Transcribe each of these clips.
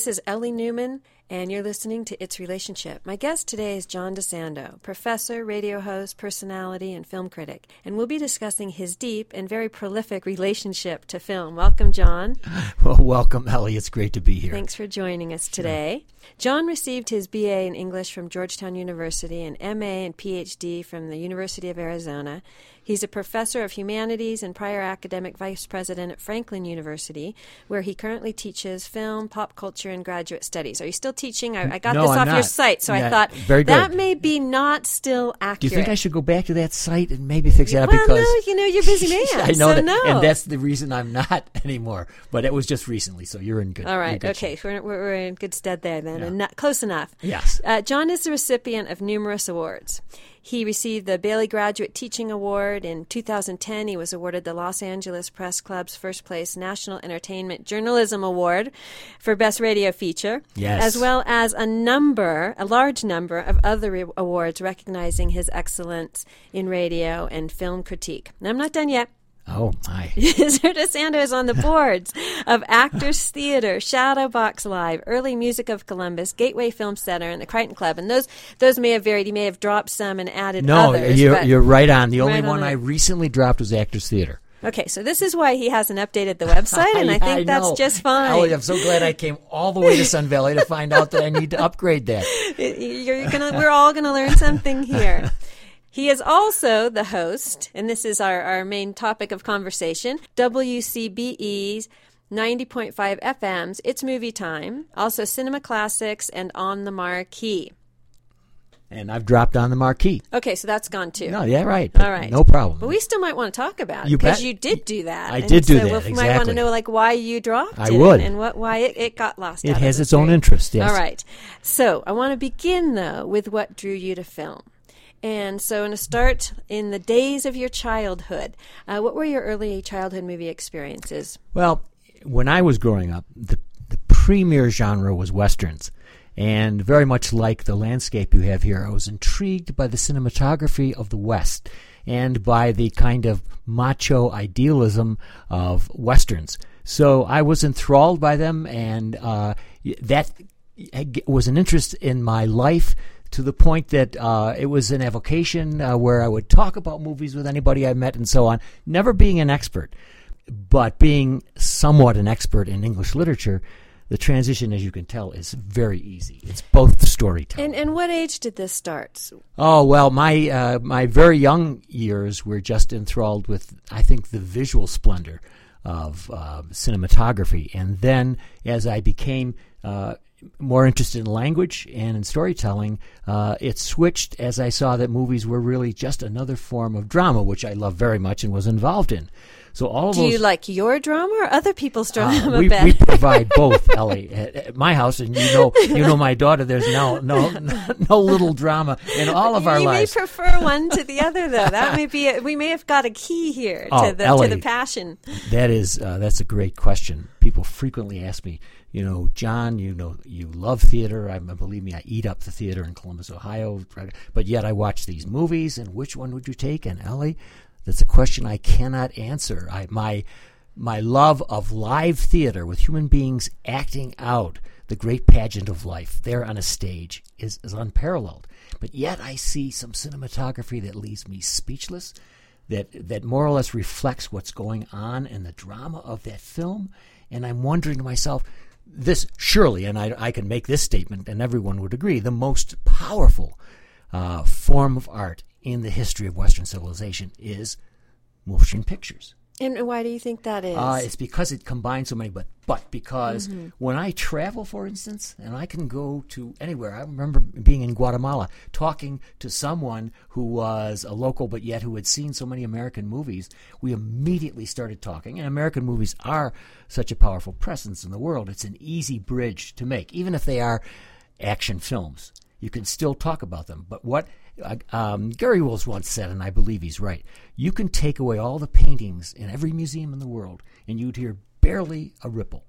This is Ellie Newman, and you're listening to It's Relationship. My guest today is John DeSando, professor, radio host, personality, and film critic, and we'll be discussing his deep and very prolific relationship to film. Welcome, John. Well, welcome, Ellie. It's great to be here. Thanks for joining us today. John received his BA in English from Georgetown University and MA and PhD from the University of Arizona. He's a professor of humanities and prior academic vice president at Franklin University, where he currently teaches film, pop culture, and graduate studies. Are you still teaching? I, I got No, this I'm off your site, so I thought that may be not still accurate. Do you think I should go back to that site and maybe fix that up? Well, because no, you know, you're a busy man, I know so that, no. and that's the reason I'm not anymore. But it was just recently, so you're in good. All right. good Okay. we're, we're in good stead there then, Close enough. Yes. Uh, John is the recipient of numerous awards. He received the Bailey Graduate Teaching Award in 2010. He was awarded the Los Angeles Press Club's first place National Entertainment Journalism Award for Best Radio Feature, Yes. as well as a number, a large number of other re- awards recognizing his excellence in radio and film critique. Now, I'm not done yet. Oh my. DeSando is on the boards of Actors Theater, Shadowbox Live, Early Music of Columbus, Gateway Film Center, and the Crichton Club. And those those may have varied. He may have dropped some and added No, others. you're you're right on. The only on one. I recently dropped was Actors Theater. Okay, so this is why he hasn't updated the website, and I think that's know. just fine. Ellie, I'm so glad I came all the way to Sun Valley to find out that I need to upgrade that. You're gonna, we're all going to learn something here. He is also the host, and this is our, our main topic of conversation WCBE's 90.5 FM's It's Movie Time, also Cinema Classics and On the Marquee. And I've dropped on the marquee. Okay, so that's gone too. No, yeah, right. All right. No problem. But we still might want to talk about it You because bet. you did do that. I And did do so that, we'll- We might want to exactly. know like why you dropped I it would. and what why it, it got lost. it of has the its own interest. Yes. All right. So I want to begin though with what drew you to film. And so, going to start in the days of your childhood. Uh, what were your early childhood movie experiences? Well, when I was growing up, the, the premier genre was westerns. And very much like the landscape you have here, I was intrigued by the cinematography of the West and by the kind of macho idealism of westerns. So I was enthralled by them, and uh, that was an interest in my life to the point that uh, it was an avocation uh, where I would talk about movies with anybody I met and so on, never being an expert, but being somewhat an expert in English literature. The transition, as you can tell, is very easy. It's both storytelling. And, and what age did this start? Oh well, my uh, my very young years were just enthralled with, I think, the visual splendor of uh, cinematography, and then as I became uh, more interested in language and in storytelling, uh, it switched as I saw that movies were really just another form of drama, which I love very much and was involved in. So all of Do those you like your drama or other people's drama uh, we, we provide both, Ellie. At, at my house, and you know, you know my daughter. There's no, no, no little drama in all of our you lives. may prefer one to the other, though. That may be. A, we may have got a key here Oh, to the Ellie. to the passion. That is, uh, that's a great question. People frequently ask me, you know, John, you know, you love theater. I believe me, I eat up the theater in Columbus, Ohio. But yet, I watch these movies. And which one would you take? And Ellie, that's a question I cannot answer. I my my love of live theater with human beings acting out the great pageant of life there on a stage is, is unparalleled. But yet, I see some cinematography that leaves me speechless that that more or less reflects what's going on in the drama of that film. And I'm wondering to myself, this surely, and I, I can make this statement, and everyone would agree, the most powerful uh, form of art in the history of Western civilization is motion pictures. And why do you think that is? Uh, it's because it combines so many, but but because Mm-hmm. when I travel, for instance, and I can go to anywhere. I remember being in Guatemala, talking to someone who was a local, but yet who had seen so many American movies. We immediately started talking, and American movies are such a powerful presence in the world. It's an easy bridge to make, even if they are action films. You can still talk about them. But what um, Garry Wills once said, and I believe he's right, you can take away all the paintings in every museum in the world, and you'd hear barely a ripple.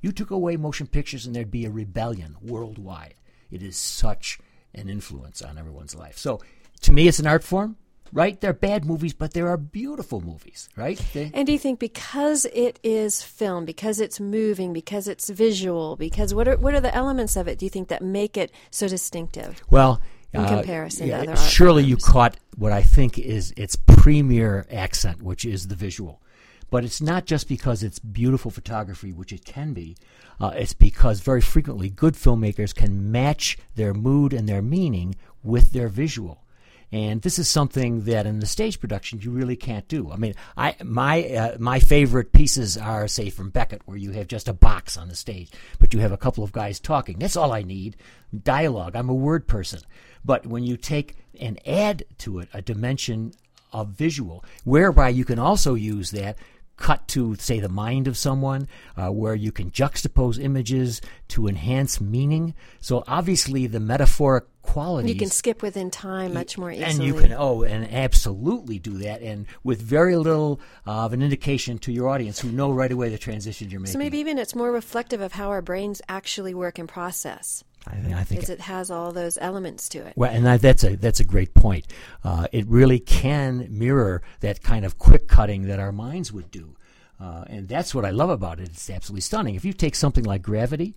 You took away motion pictures, and there'd be a rebellion worldwide. It is such an influence on everyone's life. So, to me, it's an art form. right? They're bad movies, but there are beautiful movies, right? They, And do you think because it is film, because it's moving, because it's visual, because what are what are the elements of it? Do you think that make it so distinctive? well, In uh, comparison to other art surely you caught what I think is its premier accent, which is the visual. But it's not just because it's beautiful photography, which it can be. Uh, it's because very frequently good filmmakers can match their mood and their meaning with their visual. And this is something that in the stage production you really can't do. I mean, I my uh, my favorite pieces are say from Beckett, where you have just a box on the stage, but you have a couple of guys talking. That's all I need. Dialogue. I'm a word person. But when you take and add to it a dimension of visual, whereby you can also use that cut to say the mind of someone uh, where you can juxtapose images to enhance meaning. So obviously the metaphoric qualities You can skip within time much more easily. and you can oh and absolutely do that and with very little uh, of an indication to your audience who know right away the transition you're making. so maybe even it's more reflective of how our brains actually work and process, I, think- I think because it has all those elements to it. Well, and that, that's a that's a great point. Uh, it really can mirror that kind of quick cutting that our minds would do, uh, and that's what I love about it. It's absolutely stunning. If you take something like gravity,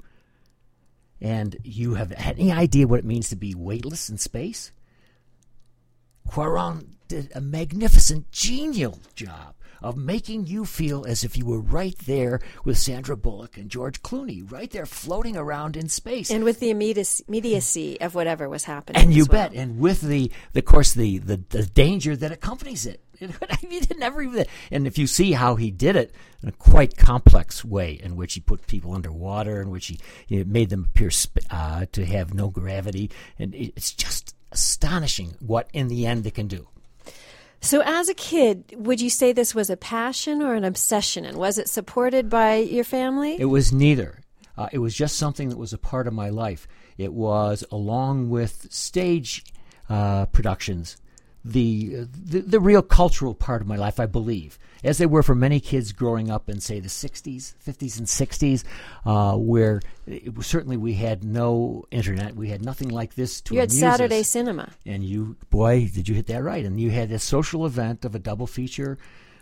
and you have any idea what it means to be weightless in space, Cuarón did a magnificent, genial job of making you feel as if you were right there with Sandra Bullock and George Clooney, right there floating around in space. And with the immediacy, of whatever was happening. And you well. bet, and with the, the of course, the, the, the danger that accompanies it. I mean, it never even. And if you see how he did it in a quite complex way, in which he put people underwater, in which he, he made them appear sp- uh, to have no gravity, and it's just astonishing what in the end they can do. So, as a kid, would you say this was a passion or an obsession? And was it supported by your family? It was neither. Uh, it was just something that was a part of my life. It was, along with stage uh, productions, the, the the real cultural part of my life, I believe, as they were for many kids growing up in, say, the '60s, '50s, and '60s, uh, where it was, certainly we had no internet, we had nothing like this to you had Saturday us. cinema. And you, boy, did you hit that right? And you had this social event of a double feature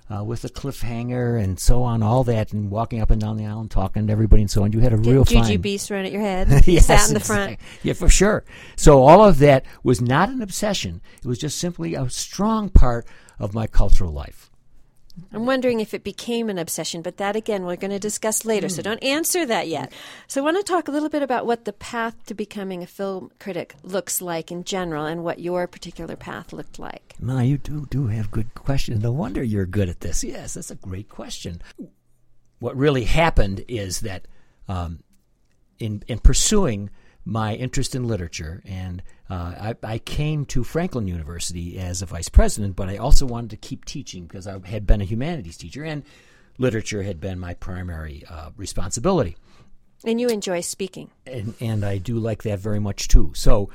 uh, with a cliffhanger and so on, all that, and walking up and down the aisle and talking to everybody and so on. You had a real fine. Beast thrown at your head. Yes, sat in the front. Yeah, for sure. So all of that was not an obsession. It was just simply a strong part of my cultural life. I'm wondering if it became an obsession, but that again we're going to discuss later, Hmm. so don't answer that yet. So I want to talk a little bit about what the path to becoming a film critic looks like in general and what your particular path looked like. Ma, you do do have good questions. No wonder you're good at this. Yes, that's a great question. What really happened is that um, in in pursuing my interest in literature, and uh, I, I came to Franklin University as a vice president, but I also wanted to keep teaching because I had been a humanities teacher, and literature had been my primary uh, responsibility And you enjoy speaking. and and I do like that very much too. So,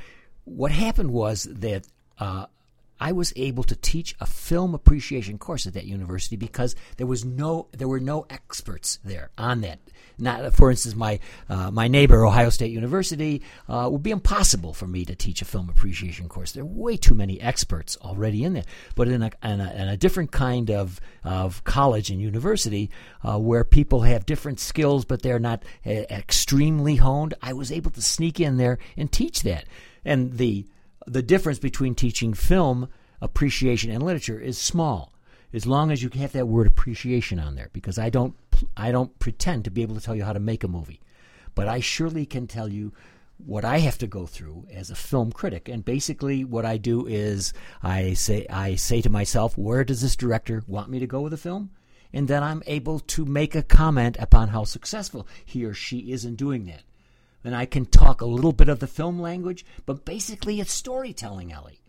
what happened was that uh, I was able to teach a film appreciation course at that university because there was no there were no experts there on that. Not, for instance, my uh, my neighbor, Ohio State University, uh, would be impossible for me to teach a film appreciation course. There are way too many experts already in there. But in a, in a, in a different kind of of college and university, uh, where people have different skills but they're not uh, extremely honed, I was able to sneak in there and teach that. And the the difference between teaching film appreciation and literature is small as long as you have that word appreciation on there because I don't I don't pretend to be able to tell you how to make a movie. But I surely can tell you what I have to go through as a film critic. And basically what I do is I say I say to myself where does this director want me to go with the film? And then I'm able to make a comment upon how successful he or she is in doing that and I can talk a little bit of the film language, but basically it's storytelling, Ellie.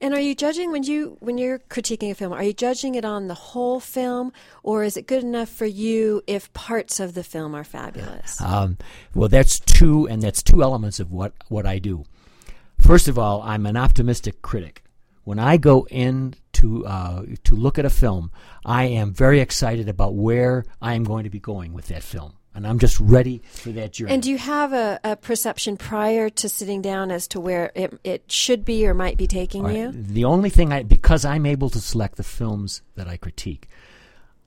And are you judging when you when you're critiquing a film? Are you judging it on the whole film, or is it good enough for you if parts of the film are fabulous? Um, well, that's two, and that's two elements of what, what I do. First of all, I'm an optimistic critic. When I go in to uh, to look at a film, I am very excited about where I am going to be going with that film. And I'm just ready for that journey. And do you have a, a perception prior to sitting down as to where it, it should be or might be taking right, you? The only thing I, because I'm able to select the films that I critique,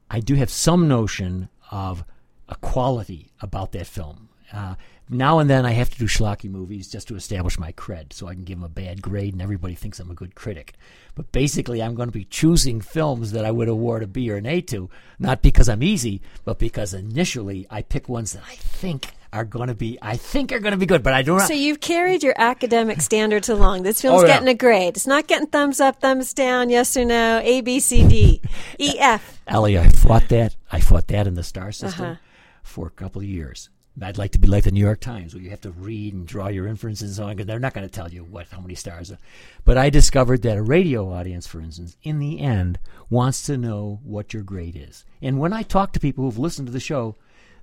I do have some notion of a quality about that film. Uh, now and then I have to do schlocky movies just to establish my cred so I can give them a bad grade and everybody thinks I'm a good critic. But basically, I'm going to be choosing films that I would award a B or an A to, not because I'm easy, but because initially I pick ones that I think are going to be, I think are going to be good, but I don't So you've carried your academic standards along. This film's Oh, yeah. getting a grade. It's not getting thumbs up, thumbs down, yes or no, A, B, C, D, E, F. Ellie, I fought that. I fought that in the star system Uh-huh. for a couple of years. I'd like to be like the New York Times, where you have to read and draw your inferences and so on, because they're not going to tell you what how many stars. Are. But I discovered that a radio audience, for instance, in the end, wants to know what your grade is. And when I talk to people who've listened to the show,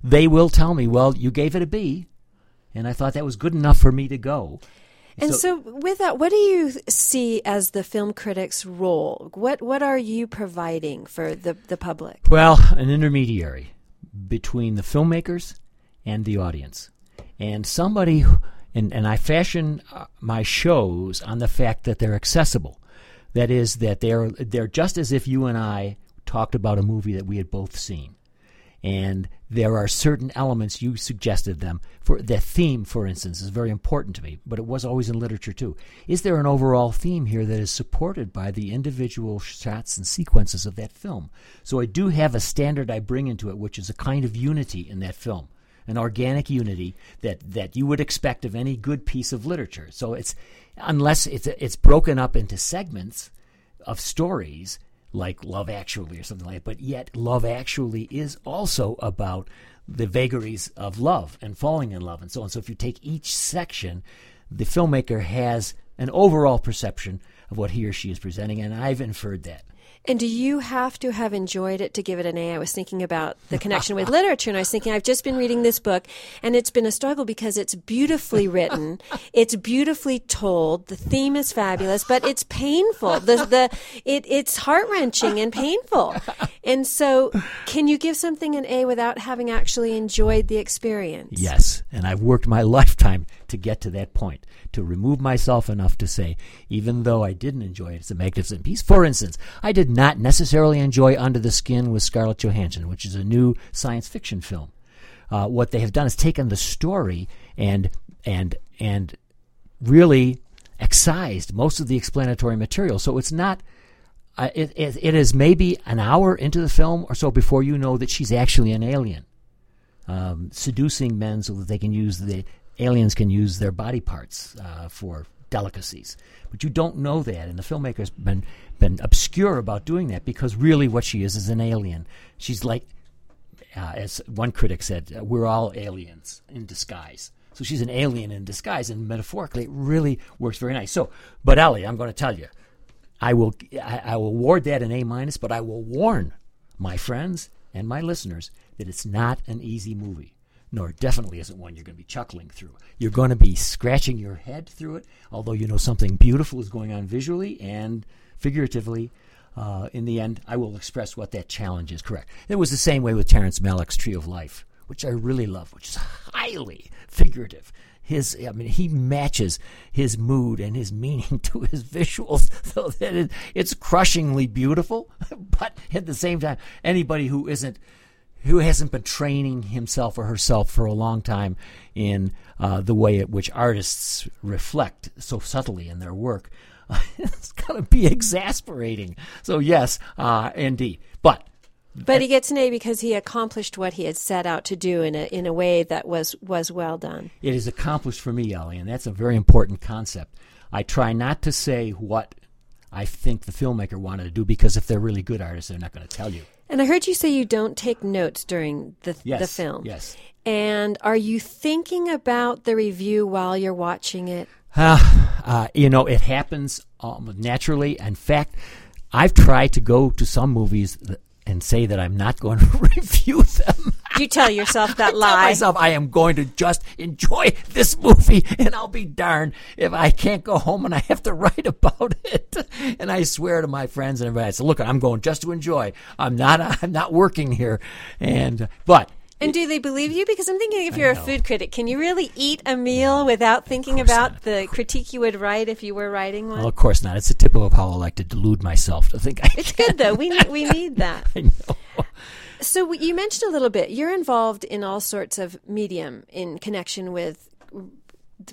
they will tell me, "Well, you gave it a B," and I thought that was good enough for me to go. And so, with that, what do you see as the film critic's role? What what are you providing for the, the public? Well, an intermediary between the filmmakers and the audience. And somebody, and, and I fashion uh, my shows on the fact that they're accessible. That is, that they're, they're just as if you and I talked about a movie that we had both seen. And there are certain elements you suggested them for the theme, for instance, is very important to me, but it was always in literature too. Is there an overall theme here that is supported by the individual shots and sequences of that film? So I do have a standard I bring into it, which is a kind of unity in that film, an organic unity that that you would expect of any good piece of literature. So it's unless it's it's broken up into segments of stories like Love Actually or something like that. But yet, Love Actually is also about the vagaries of love and falling in love and so on. So if you take each section, the filmmaker has an overall perception of what he or she is presenting, and I've inferred that. And do you have to have enjoyed it to give it an A? I was thinking about the connection with literature, and I was thinking, I've just been reading this book, and it's been a struggle because it's beautifully written, it's beautifully told, the theme is fabulous, but it's painful. The the it it's heart wrenching and painful. And so, can you give something an A without having actually enjoyed the experience? Yes, and I've worked my lifetime to get to that point, to remove myself enough to say, even though I didn't enjoy it, it's a magnificent piece. For instance, I did not necessarily enjoy Under the Skin with Scarlett Johansson, which is a new science fiction film. Uh, what they have done is taken the story and and and really excised most of the explanatory material. So it's not. Uh, it, it, it is maybe an hour into the film or so before you know that she's actually an alien um, seducing men so that they can use the aliens can use their body parts uh, for delicacies. But you don't know that, and the filmmaker's been been obscure about doing that because really what she is is an alien. She's like, uh, as one critic said, uh, we're all aliens in disguise. So she's an alien in disguise, and metaphorically, it really works very nice. So, but Ellie, I'm going to tell you, I will I, I will award that an A minus, but I will warn my friends and my listeners that it's not an easy movie. Nor definitely isn't one you're going to be chuckling through. You're going to be scratching your head through it, although you know something beautiful is going on visually and figuratively. Uh, in the end, I will express what that challenge is correct. It was the same way with Terrence Malick's Tree of Life, which I really love, which is highly figurative his I mean he matches his mood and his meaning to his visuals so that it, it's crushingly beautiful but at the same time anybody who isn't who hasn't been training himself or herself for a long time in uh, the way at which artists reflect so subtly in their work it's going to be exasperating so yes uh, indeed but But he gets an A because he accomplished what he had set out to do in a in a way that was was well done. it is accomplished for me, Ellie, and that's a very important concept. I try not to say what I think the filmmaker wanted to do because if they're really good artists, they're not going to tell you. And I heard you say you don't take notes during the Yes, the film. yes. And are you thinking about the review while you're watching it? Uh, you know, it happens um, naturally. In fact, I've tried to go to some movies th- and say that I'm not going to review them. You tell yourself that tell lie. myself I am going to just enjoy this movie, and I'll be darned if I can't go home and I have to write about it. And I swear to my friends and everybody, I said, "Look, I'm going just to enjoy. I'm not. I'm not working here." And but And do they believe you? Because I'm thinking if you're a food critic, can you really eat a meal without thinking about not. the critique you would write if you were writing one? Well, of course not. It's a typical of how I like to delude myself to think I it's can. good though. We ne- we need that. I know. So you mentioned a little bit. You're involved in all sorts of medium in connection with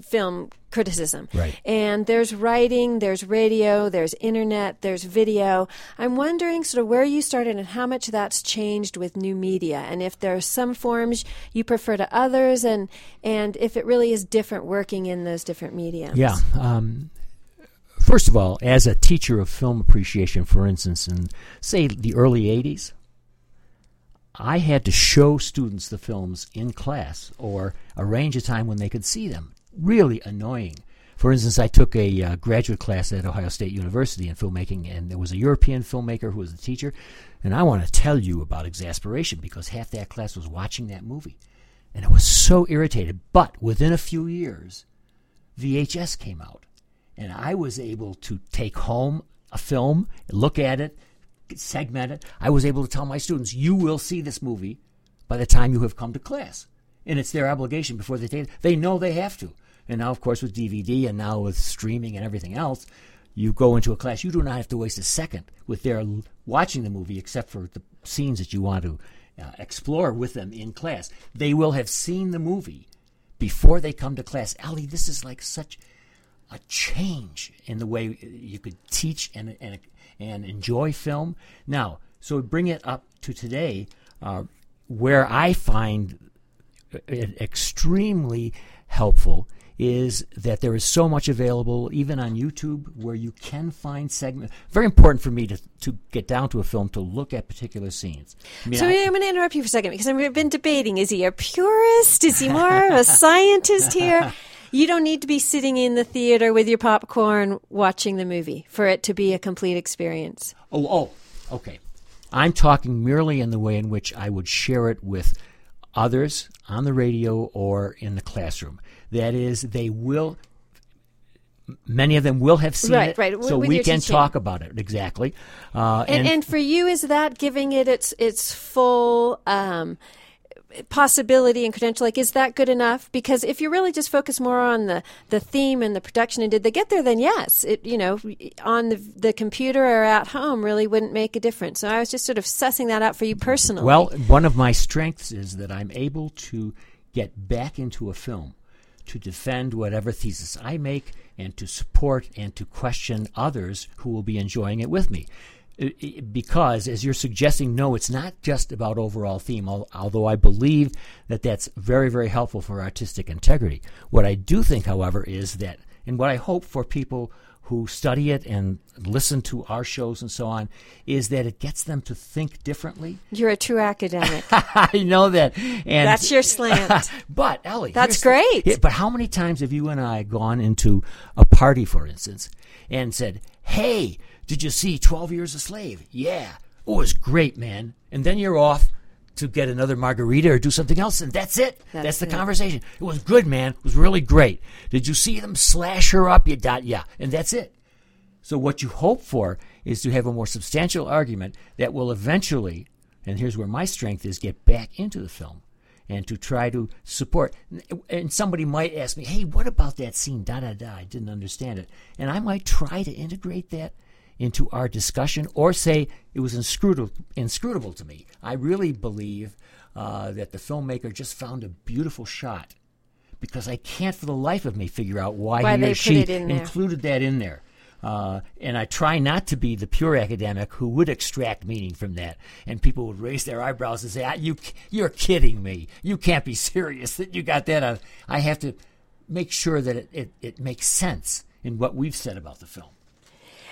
film criticism. Right. And there's writing, there's radio, there's internet, there's video. I'm wondering sort of where you started and how much that's changed with new media and if there are some forms you prefer to others and and if it really is different working in those different mediums. Yeah. Um, first of all, as a teacher of film appreciation, for instance, in say the early '80s, I had to show students the films in class or arrange a time when they could see them. Really annoying. For instance, I took a uh, graduate class at Ohio State University in filmmaking, and there was a European filmmaker who was the teacher. And I want to tell you about exasperation because half that class was watching that movie. And I was so irritated. But within a few years, VHS came out, and I was able to take home a film, look at it, segment it. I was able to tell my students, "You will see this movie by the time you have come to class," and it's their obligation before they take it. They know they have to. And now, of course, with DVD and now with streaming and everything else, you go into a class. You do not have to waste a second with their watching the movie, except for the scenes that you want to uh, explore with them in class. They will have seen the movie before they come to class. Ellie, this is like such a change in the way you could teach and and, and enjoy film. Now, so bring it up to today, uh, where I find it extremely helpful is that there is so much available even on YouTube where you can find segments. Very important for me to, to get down to a film to look at particular scenes. I mean, So I- I'm going to interrupt you for a second because I've been debating: is he a purist? Is he more of a scientist here? You don't need to be sitting in the theater with your popcorn watching the movie for it to be a complete experience. Oh, oh, okay. I'm talking merely in the way in which I would share it with others on the radio or in the classroom. That is, they will. Many of them will have seen Right, it, right, so with we can teaching. talk about it exactly. Uh, And, and for you, is that giving it its its full um, possibility and credential? Like, is that good enough? Because if you really just focus more on the, the theme and the production, and did they get there? Then yes, it you know on the the computer or at home really wouldn't make a difference. So I was just sort of sussing that out for you personally. Well, one of my strengths is that I'm able to get back into a film to defend whatever thesis I make and to support and to question others who will be enjoying it with me. Because, as you're suggesting, no, it's not just about overall theme, although I believe that that's very, very helpful for artistic integrity. What I do think, however, is that, and what I hope for people who study it and listen to our shows and so on, is that it gets them to think differently. you're a true academic. I know that. And That's your slant. but Ellie, That's here's the- great. But how many times have you and I gone into a party, for instance, and said, "Hey, did you see Twelve Years a Slave? Yeah, oh, it was great, man." And then you're off to get another margarita or do something else, and that's it. That's, That's the it. conversation. It was good, man. It was really great. Did you see them slash her up? You dot, yeah, and that's it. So what you hope for is to have a more substantial argument that will eventually, and here's where my strength is, get back into the film and to try to support. And somebody might ask me, "Hey, what about that scene? Da da da. I didn't understand it," and I might try to integrate that into our discussion, or say it was inscrutable, inscrutable to me. I really believe uh, that the filmmaker just found a beautiful shot because I can't for the life of me figure out why, Why he they or she in included that in there. Uh, and I try not to be the pure academic who would extract meaning from that, and people would raise their eyebrows and say, ah, "You, you're kidding me! You can't be serious that you got that." On. I have to make sure that it, it, it makes sense in what we've said about the film.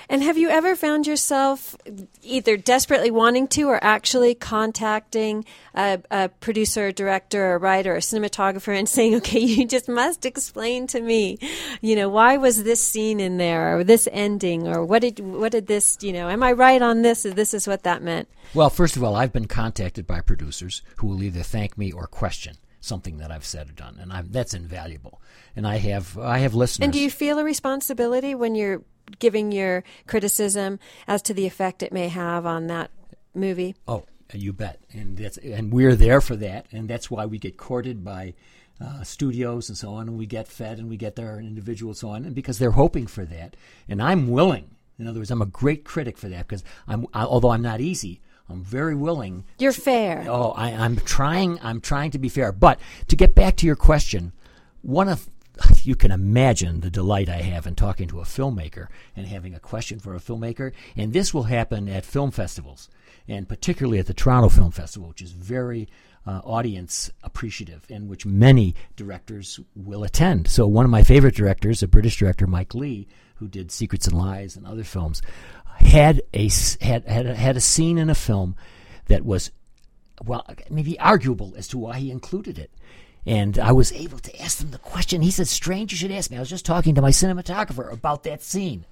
And have you ever found yourself either desperately wanting to or actually contacting a, a producer, a director, a writer, a cinematographer and saying, okay, you just must explain to me, you know, why was this scene in there or this ending or what did, what did this, you know, am I right on this? This is what that meant? Well, first of all, I've been contacted by producers who will either thank me or question something that I've said or done, and I'm, that's invaluable. And I have I have listeners. And do you feel a responsibility when you're giving your criticism as to the effect it may have on that movie? Oh, You bet, and that's and we're there for that, and that's why we get courted by uh, studios and so on, and we get fed and we get their individuals so on, and because they're hoping for that, and I'm willing. In other words, I'm a great critic for that because I'm, I, although I'm not easy, I'm very willing. You're fair. Oh, I, I'm trying. I'm trying to be fair. But to get back to your question, one of you can imagine the delight I have in talking to a filmmaker and having a question for a filmmaker. And this will happen at film festivals, and particularly at the Toronto Film Festival, which is very uh, audience appreciative, and which many directors will attend. So, one of my favorite directors, a British director, Mike Leigh, who did Secrets and Lies and other films, had a had had had a scene in a film that was well maybe arguable as to why he included it. And I was able to ask him the question. He said, Strange, you should ask me. I was just talking to my cinematographer about that scene.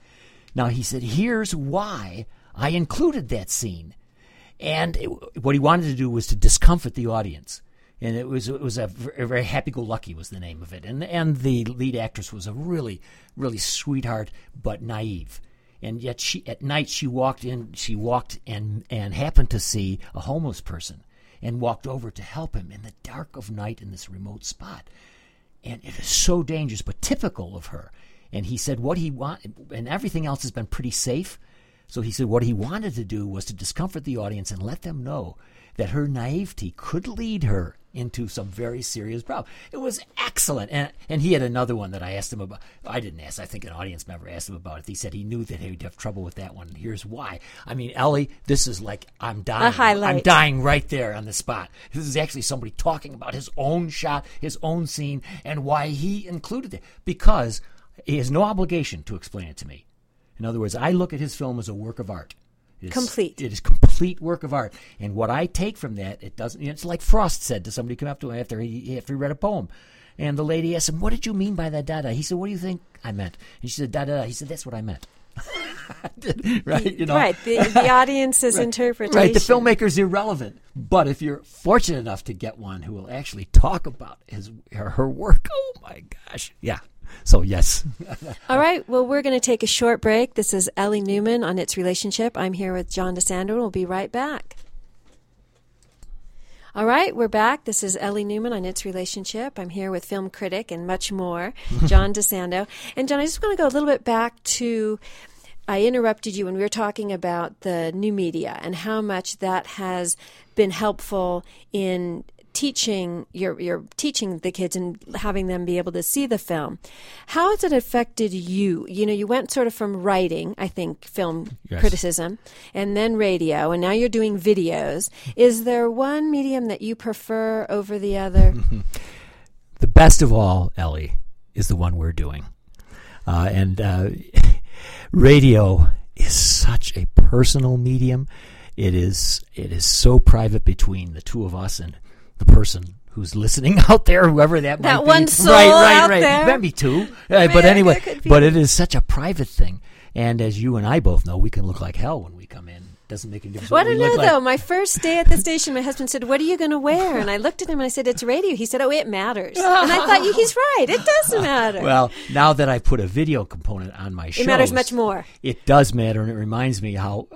Now, he said, Here's why I included that scene. And it, what he wanted to do was to discomfort the audience. And it was it was a, very happy go lucky was the name of it. And and the lead actress was a really really sweetheart but naive and yet she at night she walked in she walked and and happened to see a homeless person and walked over to help him in the dark of night in this remote spot. And it is so dangerous but typical of her. And he said what he wanted and everything else has been pretty safe. So he said what he wanted to do was to discomfort the audience and let them know that her naivety could lead her into some very serious problem. It was excellent. And, and he had another one that I asked him about. I didn't ask, I think an audience member asked him about it. He said he knew that he'd have trouble with that one. And here's why. I mean, Ellie, this is like, I'm dying. A highlight. I'm dying right there on the spot. This is actually somebody talking about his own shot, his own scene, and why he included it. Because he has no obligation to explain it to me. In other words, I look at his film as a work of art. It's, Complete. It is complete work of art. And what I take from that, it doesn't. It's like Frost said to somebody come up to him after he after he read a poem, and the lady asked him, "What did you mean by that da da?" He said, "What do you think I meant?" And she said, "Da da." He said, "That's what I meant." right, you know, right. The, the audience's right. interpretation. Right, the filmmaker's irrelevant. But if you're fortunate enough to get one who will actually talk about his her, her work, oh my gosh, yeah, so, yes. All right. Well, we're going to take a short break. This is Ellie Newman on Its Relationship. I'm here with John DeSando. We'll be right back. All right, we're back. This is Ellie Newman on Its Relationship. I'm here with film critic and much more, John DeSando. And, John, I just want to go a little bit back to I interrupted you when we were talking about the new media and how much that has been helpful in teaching you're you're teaching the kids and having them be able to see the film. How has it affected you? You know you went sort of from writing i think film yes. criticism and then radio and now you're doing videos. Is there one medium that you prefer over the other? The best of all ellie is the one we're doing. Uh, and uh, radio is such a personal medium. It is it is so private between the two of us and the person who's listening out there, whoever that, that might be. one soul right, right, out right. there. Maybe two, uh, but anyway, but it is such a private thing. And as you and I both know, we can look like hell when we come in doesn't make any difference. Well, I don't know like. though. My first day at the station, my husband said, "What are you going to wear?" And I looked at him and I said, "It's radio." He said, "Oh, it matters." And I thought, he's right. It doesn't matter. Well, now that I put a video component on my show, it matters much more. It does matter, and it reminds me how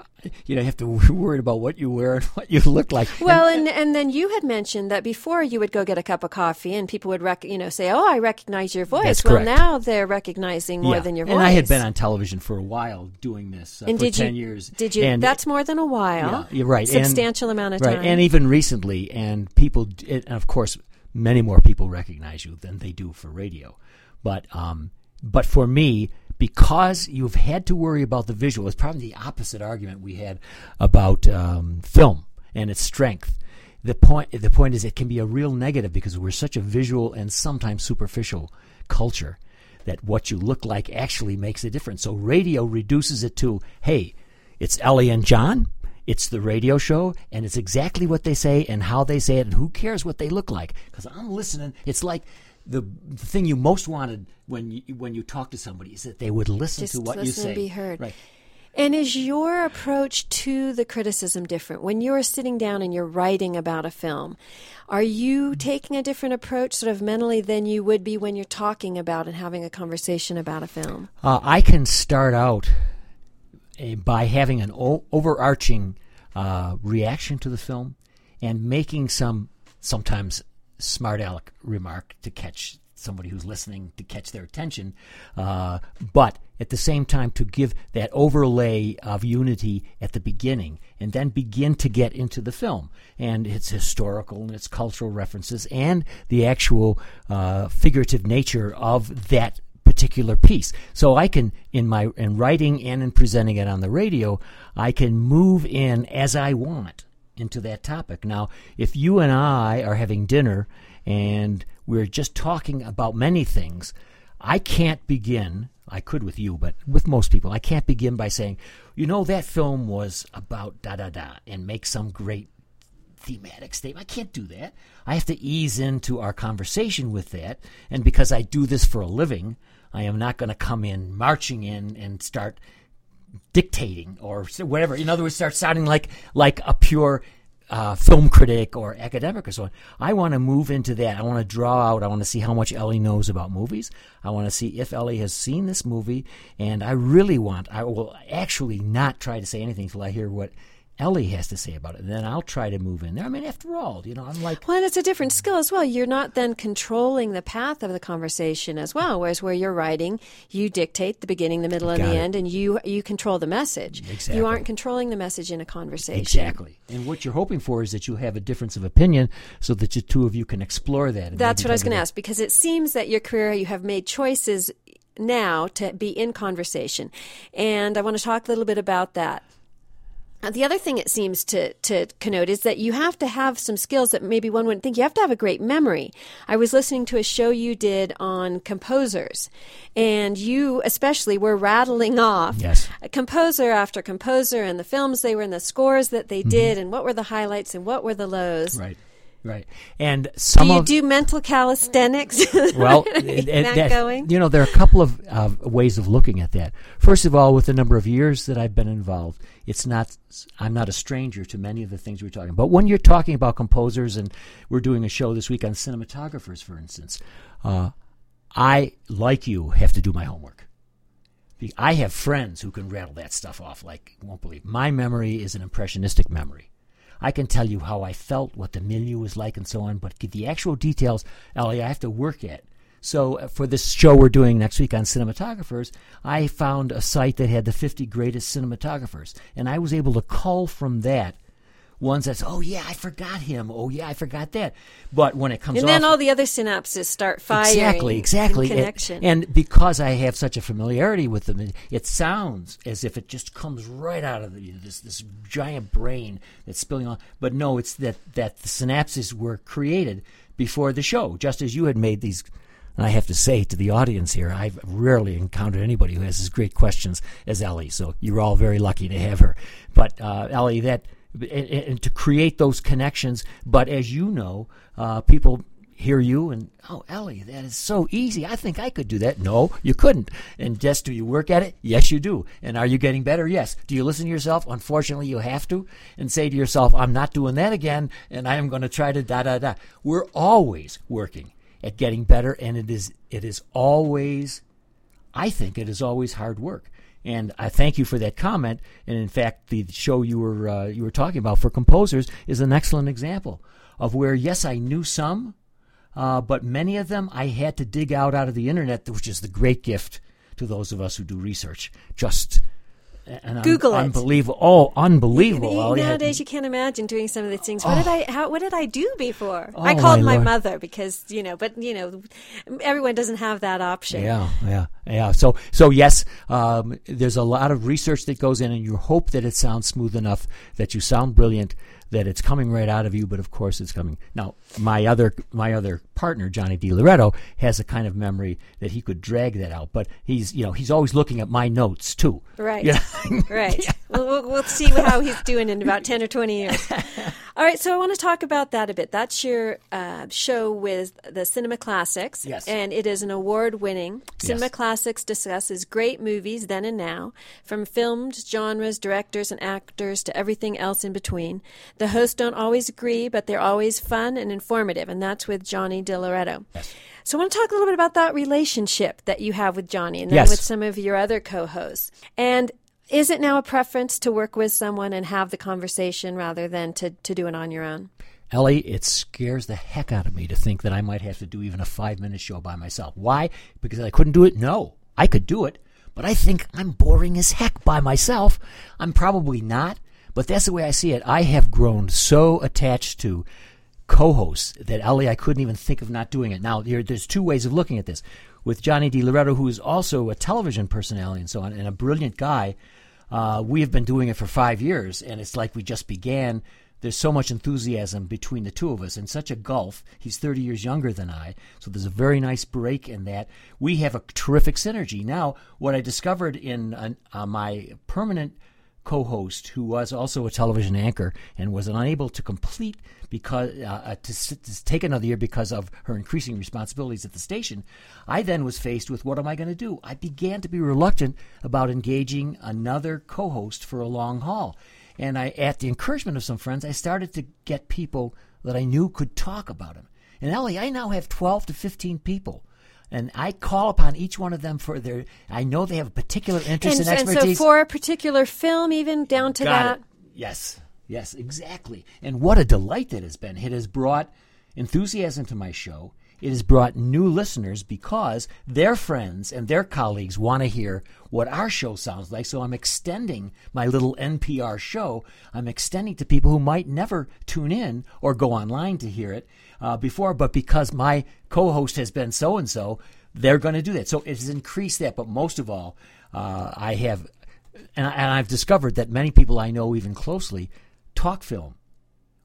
you know you have to worry about what you wear and what you look like. Well, and and then you had mentioned that before you would go get a cup of coffee and people would rec- you know say, "Oh, I recognize your voice." Well, now they're recognizing more yeah. than your voice. And I had been on television for a while doing this uh, and for did ten you, years. Did you? And that's more than a while. Yeah, you're right. Substantial and, amount of right. time. And even recently, and people, and of course, many more people recognize you than they do for radio. But um, but for me, because you've had to worry about the visual. It's probably the opposite argument we had about um, film and its strength. The point, the point is, it can be a real negative because we're such a visual and sometimes superficial culture that what you look like actually makes a difference. So radio reduces it to, hey, it's Ellie and John. It's the radio show, and it's exactly what they say and how they say it, and who cares what they look like? Because I'm listening. It's like the, the thing you most wanted when you when you talk to somebody is that they would listen Just to what listen you say. And be heard. Right. And is your approach to the criticism different? When you're sitting down and you're writing about a film, are you taking a different approach sort of mentally than you would be when you're talking about and having a conversation about a film? Uh, I can start out by having an o- overarching uh, reaction to the film and making some sometimes smart aleck remark to catch somebody who's listening to catch their attention, uh, but at the same time to give that overlay of unity at the beginning and then begin to get into the film. And its historical and its cultural references and the actual uh, figurative nature of that particular piece. So I can in my in writing and in presenting it on the radio, I can move in as I want into that topic. Now, if you and I are having dinner and we're just talking about many things. I can't begin, I could with you, but with most people, I can't begin by saying, you know, that film was about da da da and make some great thematic statement. I can't do that. I have to ease into our conversation with that. And because I do this for a living, I am not going to come in marching in and start dictating or whatever. In other words, start sounding like like a pure uh, film critic or academic or so on. I want to move into that. I want to draw out. I want to see how much Ellie knows about movies. I want to see if Ellie has seen this movie. And I really want, I will actually not try to say anything until I hear what Ellie has to say about it. And then I'll try to move in there. I mean, after all, you know, I'm like. Well, and it's a different skill as well. You're not then controlling the path of the conversation as well. Whereas where you're writing, you dictate the beginning, the middle, and Got the it. end, and you you control the message. Exactly. You aren't controlling the message in a conversation. Exactly. And what you're hoping for is that you have a difference of opinion so that the two of you can explore that. That's what I was going to ask because it seems that your career you have made choices now to be in conversation, and I want to talk a little bit about that. Uh, The other thing it seems to, to connote is that you have to have some skills that maybe one wouldn't think. You have to have a great memory. I was listening to a show you did on composers, and you especially were rattling off Yes. composer after composer and the films they were in, the scores that Mm-hmm. they did, and what were the highlights and what were the lows. Right. Right. And some Do you of do mental calisthenics? well, it- it- that going. you know, there are a couple of uh, ways of looking at that. First of all, with the number of years that I've been involved, it's not. I'm not a stranger to many of the things we're talking. But when you're talking about composers, and we're doing a show this week on cinematographers, for instance, uh, I, like you, have to do my homework. I have friends who can rattle that stuff off like you won't believe. My memory is an impressionistic memory. I can tell you how I felt, what the milieu was like, and so on, but the actual details, Ellie, I have to work at. So uh, for this show we're doing next week on cinematographers, I found a site that had the 50 greatest cinematographers, and I was able to cull from that ones that's oh yeah I forgot him, oh yeah I forgot that. But when it comes And off, then all the other synapses start firing. Exactly, exactly. in And- connection. And, because I have such a familiarity with them, it, it sounds as if it just comes right out of the, this this giant brain that's spilling on. But no, it's that that the synapses were created before the show, just as you had made these. And I have to say to the audience here, I've rarely encountered anybody who has as great questions as Ellie. So you're all very lucky to have her. But uh, Ellie, that and, and to create those connections. But as you know, uh, people hear you and oh Ellie, that is so easy. I think I could do that. No, you couldn't. And just do you work at it? Yes, you do. And are you getting better? Yes. Do you listen to yourself? Unfortunately, you have to and say to yourself, I'm not doing that again, and I am going to try to da da da. We're always working at getting better, and it is it is always I think it is always hard work. And I thank you for that comment. And in fact, the show you were uh, you were talking about for composers is an excellent example of where yes, I knew some, uh, but many of them I had to dig out out of the internet, which is the great gift to those of us who do research. Just an un- Google it. unbelievable. Oh, unbelievable! You- All you Nowadays, you can't imagine doing some of these things. What did I? How? What did I do before? I Oh, called my my, mother because you know, but you know, everyone doesn't have that option. Yeah, yeah, yeah. So, so yes, um, there's a lot of research that goes in, and you hope that it sounds smooth enough, that you sound brilliant, that it's coming right out of you. But of course, it's coming. Now, my other my other partner, Johnny Di Loretto, has a kind of memory that he could drag that out. But he's you know he's always looking at my notes too. Right. You Right. We'll, we'll, we'll see how he's doing in about 10 or 20 years. All right. So I want to talk about that a bit. That's your uh, show with the Cinema Classics. Yes. And it is an award winning. Cinema Yes. Classics discusses great movies then and now, from films, genres, directors, and actors to everything else in between. The hosts don't always agree, but they're always fun and informative. And that's with Johnny Di Loretto. So I want to talk a little bit about that relationship that you have with Johnny and then Yes. with some of your other co-hosts. And is it now a preference to work with someone and have the conversation rather than to, to do it on your own? Ellie, it scares the heck out of me to think that I might have to do even a five minute show by myself. Why? Because I couldn't do it? No, I could do it, but I think I'm boring as heck by myself. I'm probably not, but that's the way I see it. I have grown so attached to co hosts that Ellie, I couldn't even think of not doing it. Now, there's two ways of looking at this. With Johnny DiLoreto, who is also a television personality and so on, and a brilliant guy, uh, we have been doing it for five years, and it's like we just began there's so much enthusiasm between the two of us and such a gulf. He's 30 years younger than I, so there's a very nice break in that. We have a terrific synergy. Now, what I discovered in uh, uh, my permanent co host, who was also a television anchor and was unable to complete because uh, uh to, to, take another year because of her increasing responsibilities at the station, I then was faced with what am I going to do? I began to be reluctant about engaging another co host for a long haul. And I, at the encouragement of some friends, I started to get people that I knew could talk about him. And Ellie, I now have 12 to 15 people. And I call upon each one of them for their. I know they have a particular interest and, and expertise. And so, for a particular film, even down to Got that. It. Yes, yes, exactly. And what a delight that has been. It has brought enthusiasm to my show. It has brought new listeners because their friends and their colleagues want to hear what our show sounds like. So I'm extending my little NPR show. I'm extending to people who might never tune in or go online to hear it uh, before, but because my co host has been so and so, they're going to do that. So it has increased that. But most of all, uh, I have, and, and I've discovered that many people I know even closely talk film.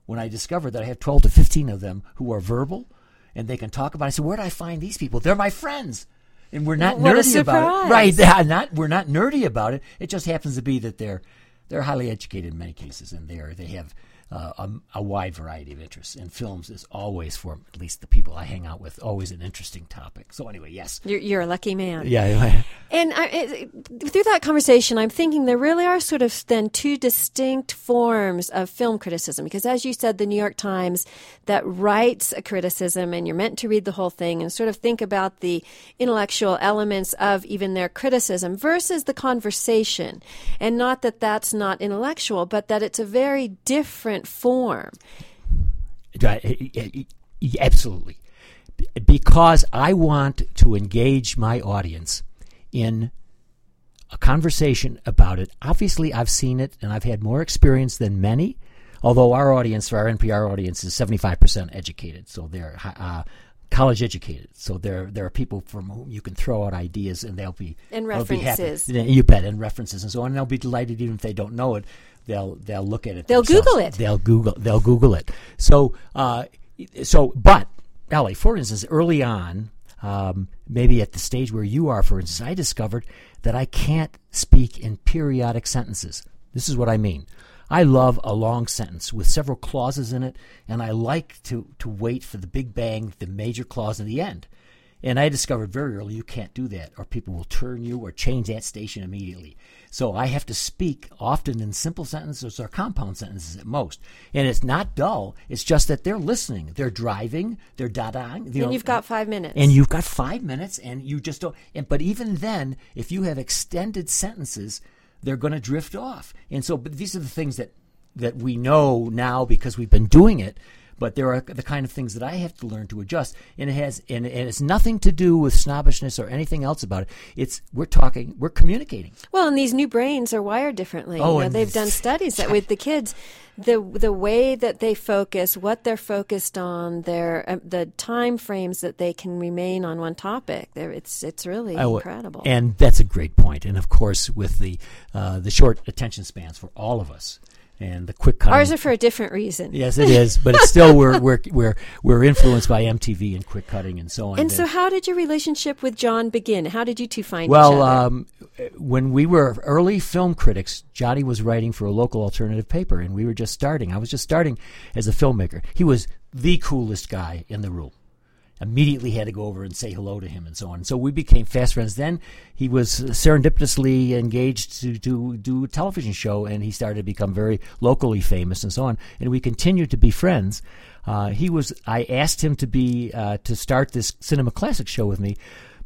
When I discovered that I have 12 to 15 of them who are verbal, and they can talk about it. I said, where do I find these people? They're my friends. And we're not what nerdy about it. Right. Not we're not nerdy about it. It just happens to be that they're they're highly educated in many cases and they're they have uh, a, a, wide variety of interests. And films is always, for at least the people I hang out with, always an interesting topic. So anyway, yes, you're, you're a lucky man. Yeah. and I, it, through that conversation, I'm thinking there really are sort of then two distinct forms of film criticism because, as you said, the New York Times that writes a criticism, and you're meant to read the whole thing and sort of think about the intellectual elements of even their criticism versus the conversation, and not that that's not intellectual, but that it's a very different different form. Eh, eh, eh, absolutely. Because I want to engage my audience in a conversation about it. Obviously, I've seen it and I've had more experience than many, although our audience, our NPR audience, is 75% educated. So they're uh, college educated. So there there are people from whom you can throw out ideas and they'll be and references. Be you bet and references and so on. And they'll be delighted even if they don't know it they'll they'll look at it. They'll themselves. Google it. They'll Google they'll Google it. So uh, so but Ellie, for instance, early on, um, maybe at the stage where you are, for instance, I discovered that I can't speak in periodic sentences. This is what I mean. I love a long sentence with several clauses in it, and I like to, to wait for the big bang, the major clause at the end. And I discovered very early you can't do that, or people will turn you or change that station immediately. So I have to speak often in simple sentences or compound sentences at most. And it's not dull. It's just that they're listening. They're driving. They're da-daing. And know, you've got five minutes. And you've got five minutes, and you just don't. And, but even then, if you have extended sentences, they're going to drift off. And so, but these are the things that that we know now because we've been doing it but there are the kind of things that I have to learn to adjust, and it has and, and it's nothing to do with snobbishness or anything else about it. It's we're talking, we're communicating. Well, and these new brains are wired differently. Oh, you know, they've done studies that with the kids, the the way that they focus, what they're focused on, their uh, the time frames that they can remain on one topic. There, it's it's really oh, incredible. And that's a great point. And of course, with the uh, the short attention spans for all of us and the quick cutting. Ours are for a different reason. Yes, it is, but it's still we're we're we're we're influenced by MTV and quick cutting and so on. And so, how did your relationship with John begin? How did you two find well, each other? Well, um, when we were early film critics, Johnny was writing for a local alternative paper, and we were just starting. I was just starting as a filmmaker. He was the coolest guy in the room immediately had to go over and say hello to him and so on. And so we became fast friends. Then he was serendipitously engaged to, to do a television show, and he started to become very locally famous and so on. And we continued to be friends. Uh, he was. I asked him to be uh, to start this cinema classic show with me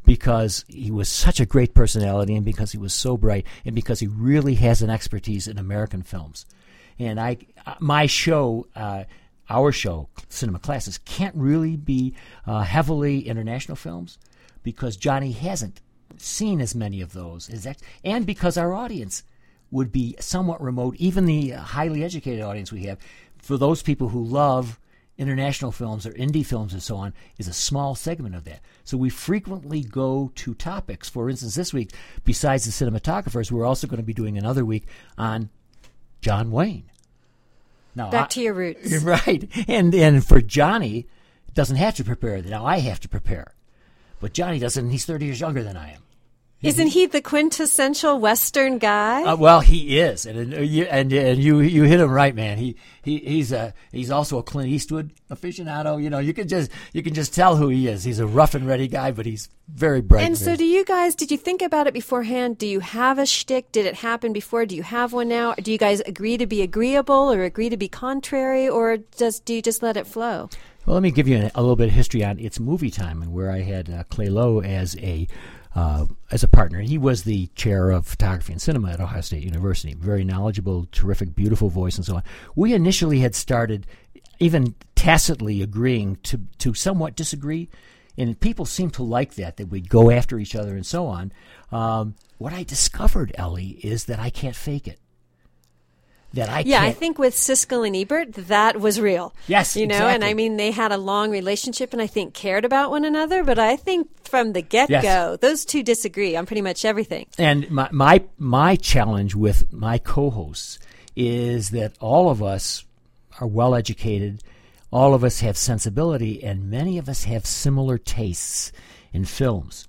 because he was such a great personality and because he was so bright and because he really has an expertise in American films. And I, my show, uh, our show, Cinema Classics, can't really be uh, heavily international films because Johnny hasn't seen as many of those, as ex- and because our audience would be somewhat remote, even the highly educated audience we have, for those people who love international films or indie films and so on is a small segment of that. So we frequently go to topics. For instance, this week, besides the cinematographers, we're also going to be doing another week on John Wayne. Now, Back I, to your roots. Right. And and for Johnny, doesn't have to prepare. Now I have to prepare. But Johnny doesn't. He's 30 years younger than I am. Isn't he the quintessential Western guy? Uh, well, he is, and and you, and, and you you hit him right, man. He he he's a he's also a Clint Eastwood aficionado. You know, you can just you can just tell who he is. He's a rough and ready guy, but he's very bright. And so, do you guys? Did you think about it beforehand? Do you have a shtick? Did it happen before? Do you have one now? Do you guys agree to be agreeable or agree to be contrary, or just do you just let it flow? Well, let me give you a, a little bit of history on its movie time and where I had uh, Clay Lowe as a uh, as a partner. He was the chair of photography and cinema at Ohio State University. Very knowledgeable, terrific, beautiful voice, and so on. We initially had started even tacitly agreeing to, to somewhat disagree, and people seemed to like that, that we'd go after each other and so on. Um, what I discovered, Ellie, is that I can't fake it that I yeah, I think with Siskel and Ebert, that was real. Yes, you know, exactly. and I mean they had a long relationship, and I think cared about one another. But I think from the get go, yes. those two disagree on pretty much everything. And my my my challenge with my co-hosts is that all of us are well educated, all of us have sensibility, and many of us have similar tastes in films,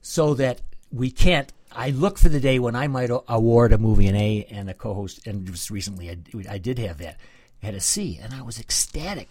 so that we can't I look for the day when I might award a movie an A and a co-host, and just recently I, I did have that, I had a C, and I was ecstatic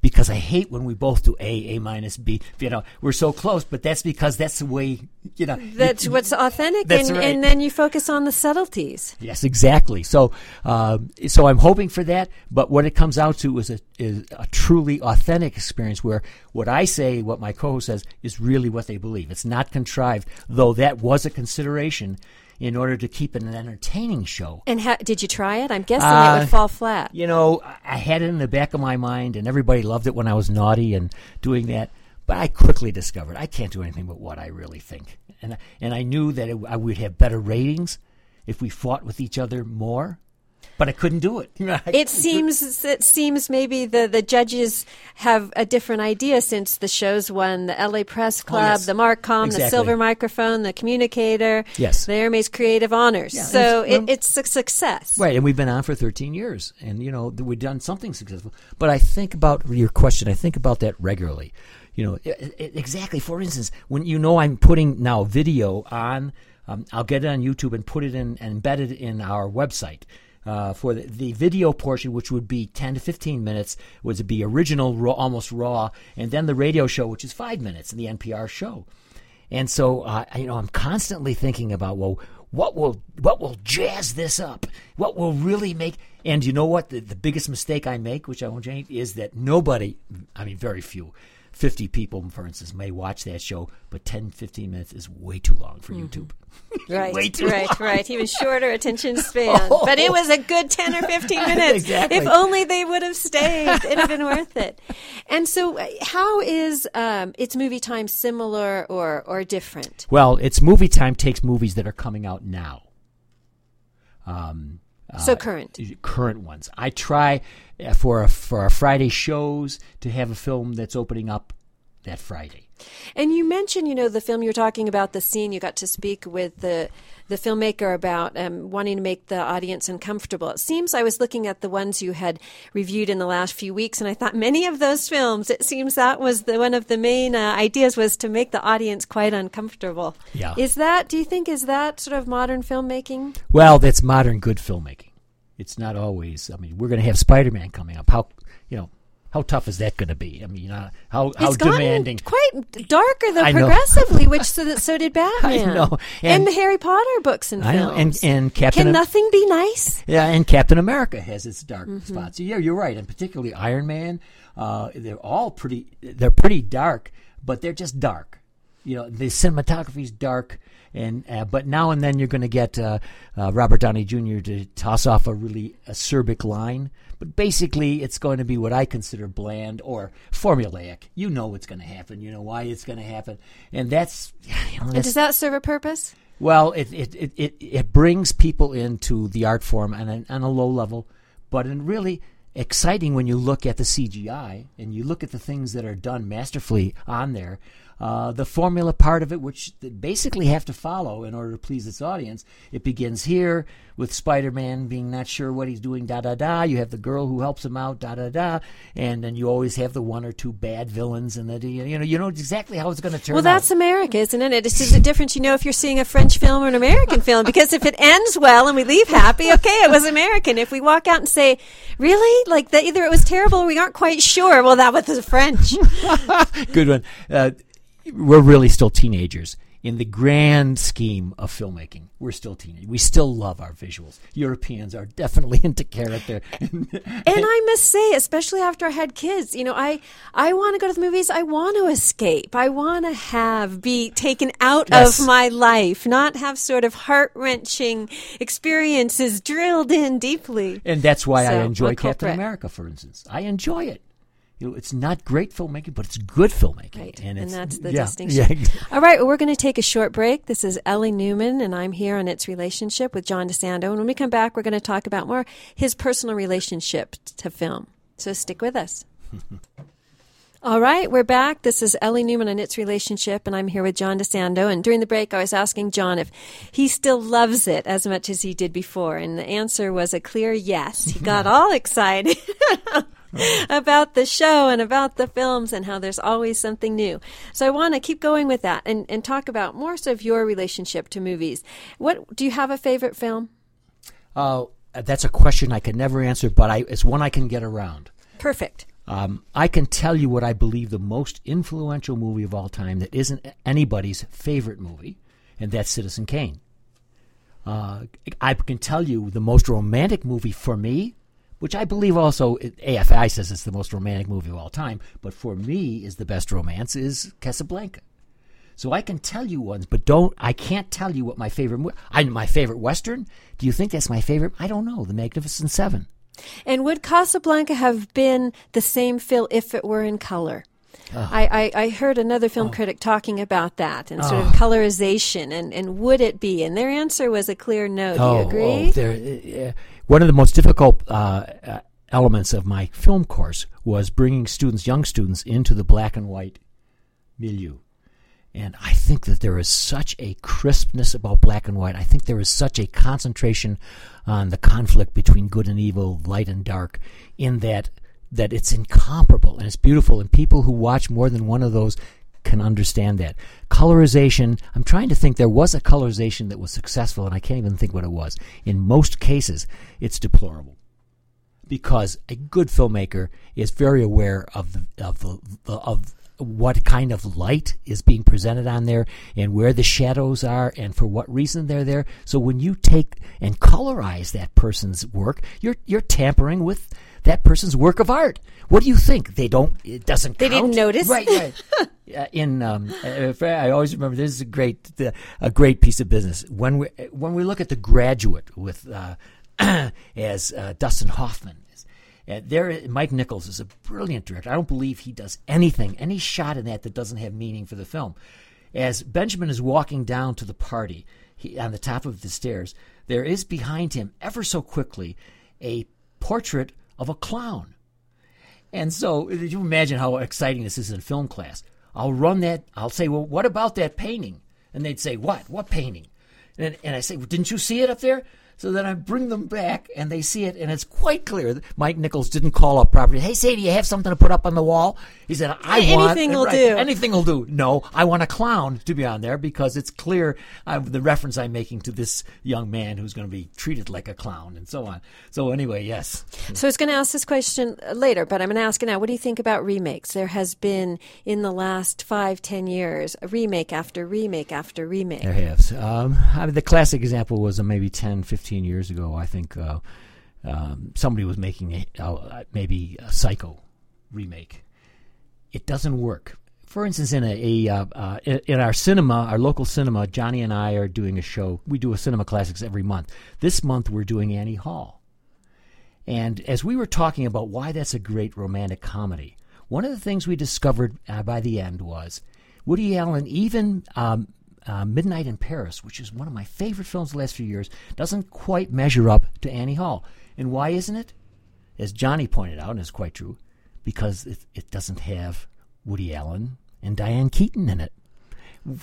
because I hate when we both do A, A minus B. You know, we're so close, but that's because that's the way, you know. That's you, what's authentic, that's and, right. and, then you focus on the subtleties. Yes, exactly. So, uh, so I'm hoping for that, but what it comes out to is a, is a truly authentic experience where what I say, what my co-host says, is really what they believe. It's not contrived, though that was a consideration in order to keep it an entertaining show. And ha- did you try it? I'm guessing uh, it would fall flat. You know, I had it in the back of my mind, and everybody loved it when I was naughty and doing that. But I quickly discovered I can't do anything but what I really think, and and I knew that it, I would have better ratings if we fought with each other more but I couldn't do it. it seems it seems maybe the, the judges have a different idea since the shows won the LA Press oh, Club, oh, yes. the Marcom, exactly. the Silver Microphone, the Communicator, yes, the Hermes Creative Honors. Yeah, so it's, it, it's a success, right? And we've been on for 13 years, and you know we've done something successful. But I think about your question. I think about that regularly. You know, exactly. For instance, when you know I'm putting now video on. Um, I'll get it on YouTube and put it in and embed it in our website uh, for the, the, video portion, which would be 10 to 15 minutes, would be original, raw, almost raw, and then the radio show, which is five minutes, and the NPR show. And so, uh, you know, I'm constantly thinking about, well, what will what will jazz this up? What will really make? And you know what? The, the biggest mistake I make, which I won't change, is that nobody, I mean, very few, 50 people, for instance, may watch that show, but 10, 15 minutes is way too long for mm-hmm. YouTube. Right, way too right, long. right. Even shorter attention span. Oh. But it was a good 10 or 15 minutes. exactly. If only they would have stayed, it'd have been worth it. And so, uh, how is um, its movie time similar or, or different? Well, its movie time takes movies that are coming out now. Um, so uh, current, current ones. I try uh, for a, for our Friday shows to have a film that's opening up that Friday. And you mentioned, you know, the film you're talking about, the scene you got to speak with the the filmmaker about um, wanting to make the audience uncomfortable. It seems I was looking at the ones you had reviewed in the last few weeks, and I thought many of those films. It seems that was the one of the main uh, ideas was to make the audience quite uncomfortable. Yeah, is that? Do you think is that sort of modern filmmaking? Well, that's modern good filmmaking. It's not always. I mean, we're going to have Spider Man coming up. How you know how tough is that going to be? I mean, uh, how how it's demanding? Quite darker though, progressively, which so, so did Batman. I know, and, and, the Harry Potter books and I films. Know. And and Captain. Can nothing be nice? Yeah, and Captain America has its dark mm-hmm. spots. Yeah, you're right, and particularly Iron Man. Uh, they're all pretty. They're pretty dark, but they're just dark. You know, the cinematography is dark, and uh, but now and then you're going to get uh, uh, Robert Downey Jr. to toss off a really acerbic line. But basically, it's going to be what I consider bland or formulaic. You know what's going to happen. You know why it's going to happen, and that's. You know, And does that serve a purpose? well, it it, it, it it brings people into the art form on a, on a low level, but in really exciting when you look at the CGI and you look at the things that are done masterfully on there. Uh, the formula part of it, which they basically have to follow in order to please its audience, it begins here with Spider-Man being not sure what he's doing, da da da. You have the girl who helps him out, da da da, and then you always have the one or two bad villains, and the you know you know exactly how it's going to turn. Well, out. that's America, isn't it? It's just a difference, you know, if you're seeing a French film or an American film. Because if it ends well and we leave happy, okay, it was American. If we walk out and say, really? Like that either it was terrible or we aren't quite sure, well, that was the French. Good one. Uh, we're really still teenagers. In the grand scheme of filmmaking, we're still teenagers. We still love our visuals. Europeans are definitely into character. And I must say, especially after I had kids, you know, I I want to go to the movies. I want to escape. I want to have be taken out Yes. of my life, not have sort of heart wrenching experiences drilled in deeply. and that's why I enjoy Captain? America, for instance. I enjoy it. You know, it's not great filmmaking, but it's good filmmaking. Right, And, and that's the yeah, distinction. Yeah. All right, well, we're going to take a short break. This is Ellie Newman, and I'm here on its relationship with John DeSando. And when we come back, we're going to talk about more his personal relationship to film. So stick with us. All right, we're back. This is Ellie Newman and its relationship, and I'm here with John DeSando. And during the break, I was asking John if he still loves it as much as he did before, and the answer was a clear yes. He got all excited about the show and about the films and how there's always something new. So I want to keep going with that and, and talk about more so of your relationship to movies. What do you have a favorite film? Uh, that's a question I can never answer, but I, it's one I can get around. Perfect. Um, I can tell you what I believe the most influential movie of all time that isn't anybody's favorite movie, and that's Citizen Kane. Uh, I can tell you the most romantic movie for me, which I believe also AFI says it's the most romantic movie of all time, but for me is the best romance is Casablanca. So I can tell you ones, but don't I can't tell you what my favorite I my favorite western. Do you think that's my favorite? I don't know. The Magnificent Seven. And would Casablanca have been the same film if it were in color? I, I, I heard another film critic talking about that and sort of colorization and, and would it be? And their answer was a clear no. Do you agree? Oh, there, uh, one of the most difficult uh, elements of my film course was bringing students, young students, into the black and white milieu. And I think that there is such a crispness about black and white. I think there is such a concentration on the conflict between good and evil, light and dark, in that that it's incomparable and it's beautiful. And people who watch more than one of those can understand that. Colorization, I'm trying to think there was a colorization that was successful, and I can't even think what it was. In most cases, it's deplorable because a good filmmaker is very aware of the of the, of what kind of light is being presented on there and where the shadows are and for what reason they're there. So when you take and colorize that person's work, you're you're tampering with that person's work of art. What do you think? They don't. It doesn't. They didn't notice? right? Right. Uh, in um, I always remember this is a great uh, a great piece of business when we when we look at the graduate with uh, as uh, Dustin Hoffman. Uh, there, Mike Nichols is a brilliant director. I don't believe he does anything, any shot in that that doesn't have meaning for the film. As Benjamin is walking down to the party he, on the top of the stairs, there is behind him, ever so quickly, a portrait of a clown. And so you imagine how exciting this is in film class. I'll run that. I'll say, "Well, what about that painting?" And they'd say, "What? What painting?" And, and I say, well, "Didn't you see it up there?" So then I bring them back, and they see it, and it's quite clear. that Mike Nichols didn't call up property. Hey, say, do you have something to put up on the wall? He said, "I want Anything will right, do." Anything will do." No, I want a clown to be on there because it's clear uh, the reference I'm making to this young man who's going to be treated like a clown, and so on. So anyway, yes. So I was going to ask this question later, but I'm going to ask it now. What do you think about remakes? There has been, in the last five, ten years, a remake after remake after remake. There has. Um, I mean, the classic example was uh, maybe 10, 15 years ago. I think uh, um, somebody was making a, uh, maybe a Psycho remake. It doesn't work for instance, in a, a uh, uh, in our cinema, our local cinema, Johnny and I are doing a show. We do a cinema classics every month. This month we're doing Annie Hall, and as we were talking about why that's a great romantic comedy, one of the things we discovered uh, by the end was Woody Allen even. Um, uh, Midnight in Paris, which is one of my favorite films the last few years, doesn't quite measure up to Annie Hall. And why isn't it? As Johnny pointed out, and it's quite true, because it, it doesn't have Woody Allen and Diane Keaton in it.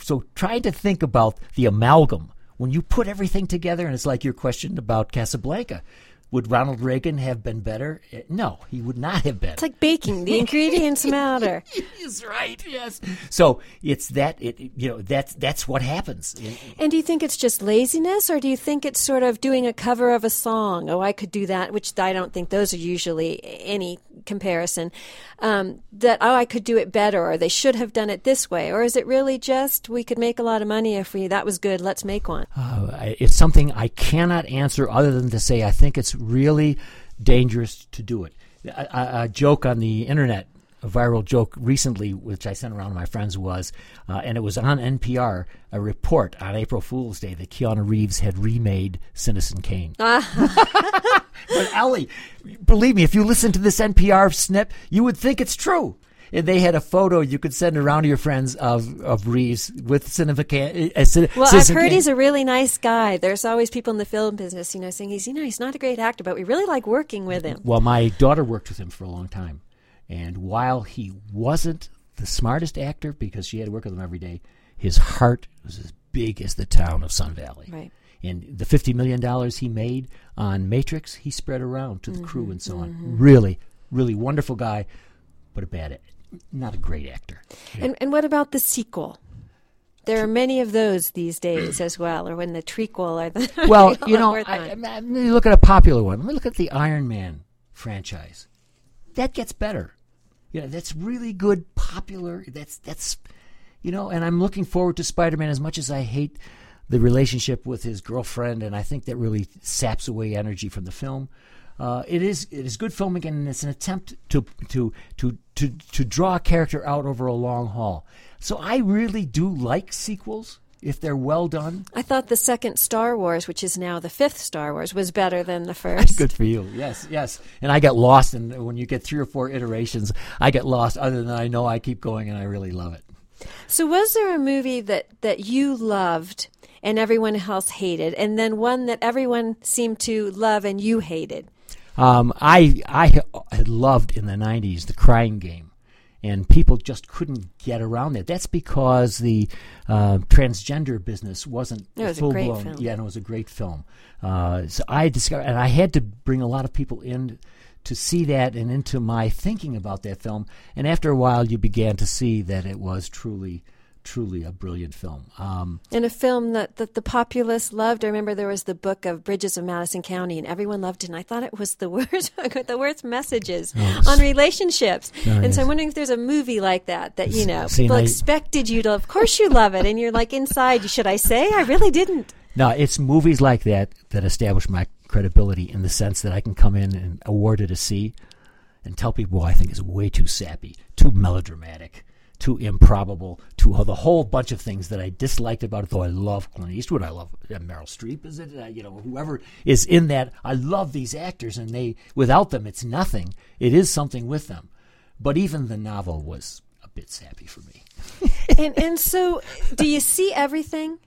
So try to think about the amalgam when you put everything together, and it's like your question about Casablanca. Would Ronald Reagan have been better? Eh, no, he would not have been. It's like baking; the ingredients matter. He's right. Yes. So it's that. It you know that's that's what happens. And do you think it's just laziness, or do you think it's sort of doing a cover of a song? Oh, I could do that, which I don't think those are usually any comparison. Um, that oh, I could do it better, or they should have done it this way, or is it really just we could make a lot of money if we that was good? Let's make one. Uh, it's something I cannot answer other than to say I think it's really dangerous to do it. A, a joke on the internet, a viral joke recently, which I sent around to my friends, was, uh, and it was on NPR, a report on April Fool's Day that Keanu Reeves had remade Citizen Kane. but Ellie, believe me, if you listen to this NPR snip, you would think it's true and they had a photo you could send around to your friends of, of Reeves with significant. Uh, well, I've heard he's a really nice guy. There's always people in the film business, you know, saying he's you know he's not a great actor, but we really like working with him. Well, my daughter worked with him for a long time, and while he wasn't the smartest actor because she had to work with him every day, his heart was as big as the town of Sun Valley. Right. And the fifty million dollars he made on Matrix, he spread around to the mm-hmm, crew and so on. mm-hmm. Really, really wonderful guy, but a bad not a great actor. And and what about the sequel? There are many of those these days as well, or when the trequel or the well, you know, I, I, you look at a popular one. Let me look at the Iron Man franchise. That gets better. You know, that's really good, popular. That's that's, you know, and I'm looking forward to Spider-Man as much as I hate the relationship with his girlfriend, and I think that really saps away energy from the film. Uh, it is it is good filming, and it's an attempt to to to to to draw a character out over a long haul. So I really do like sequels if they're well done. I thought the second Star Wars, which is now the fifth Star Wars, was better than the first. Good for you. Yes, yes. And I get lost, and when you get three or four iterations, I get lost. Other than I know I keep going, and I really love it. So, was there a movie that that you loved and everyone else hated, and then one that everyone seemed to love and you hated? Um, I I had loved in the '90s the Crying Game, and people just couldn't get around that. That's because the uh, transgender business wasn't it was full a great blown. Film. Yeah, and it was a great film. Uh, so I discovered, and I had to bring a lot of people in to see that and into my thinking about that film. And after a while, you began to see that it was truly truly a brilliant film. Um, and a film that, that the populace loved. I remember there was the book of Bridges of Madison County, and everyone loved it. And I thought it was the worst, the worst messages oh, on relationships. and so I'm wondering if there's a movie like that that you know See, people expected you to. Of course, you love it, and you're like inside. Should I say? I really didn't. No, it's movies like that that establish my credibility in the sense that I can come in and award it a C and tell people I think is way too sappy, too melodramatic too improbable, to the whole bunch of things that I disliked about it. Though I love Clint Eastwood, I love uh, Meryl Streep. Is it? Uh, you know, whoever is in that, I love these actors, and they without them, it's nothing. It is something with them. But even the novel was a bit sappy for me. and and so, do you see everything?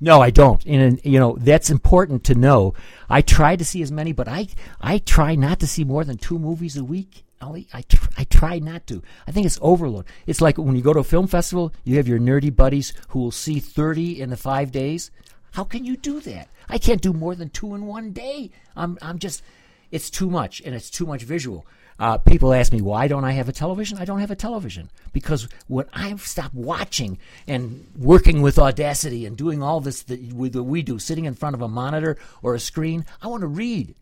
No, I don't. And you know that's important to know. I try to see as many, but I I try not to see more than two movies a week. I, tr- I try not to. I think it's overload. It's like when you go to a film festival, you have your nerdy buddies who will see 30 in the five days. How can you do that? I can't do more than two in one day. I'm, I'm just, it's too much and it's too much visual. Uh, people ask me, why don't I have a television? I don't have a television because when I stop watching and working with Audacity and doing all this that we, that we do, sitting in front of a monitor or a screen, I want to read.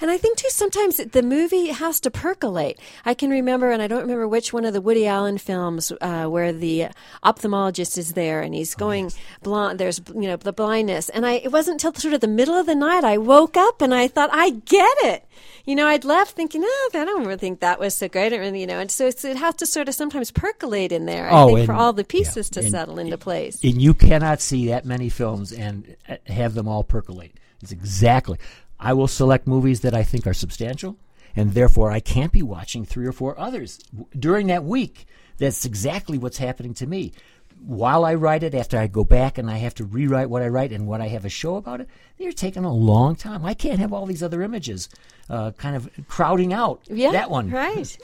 And I think too sometimes the movie has to percolate. I can remember, and I don't remember which one of the Woody Allen films uh, where the ophthalmologist is there and he's going oh, yes. blind. There's you know the blindness, and I it wasn't until sort of the middle of the night I woke up and I thought I get it. You know, I'd left thinking, oh, I don't really think that was so great. And, you know, and so it has to sort of sometimes percolate in there. I oh, think and, for all the pieces yeah, to and, settle into place. And you cannot see that many films and uh, have them all percolate. It's exactly. I will select movies that I think are substantial, and therefore I can't be watching three or four others during that week. That's exactly what's happening to me. While I write it, after I go back and I have to rewrite what I write and what I have a show about it, they're taking a long time. I can't have all these other images uh, kind of crowding out yeah, that one. Right.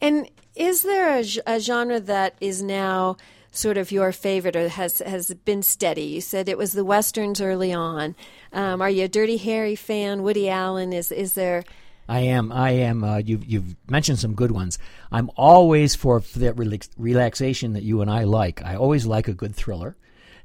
And is there a, a genre that is now sort of your favorite or has has been steady? You said it was the westerns early on. Um, are you a Dirty Harry fan? Woody Allen is is there? I am. I am. Uh, you've you've mentioned some good ones. I'm always for, for that relax, relaxation that you and I like. I always like a good thriller.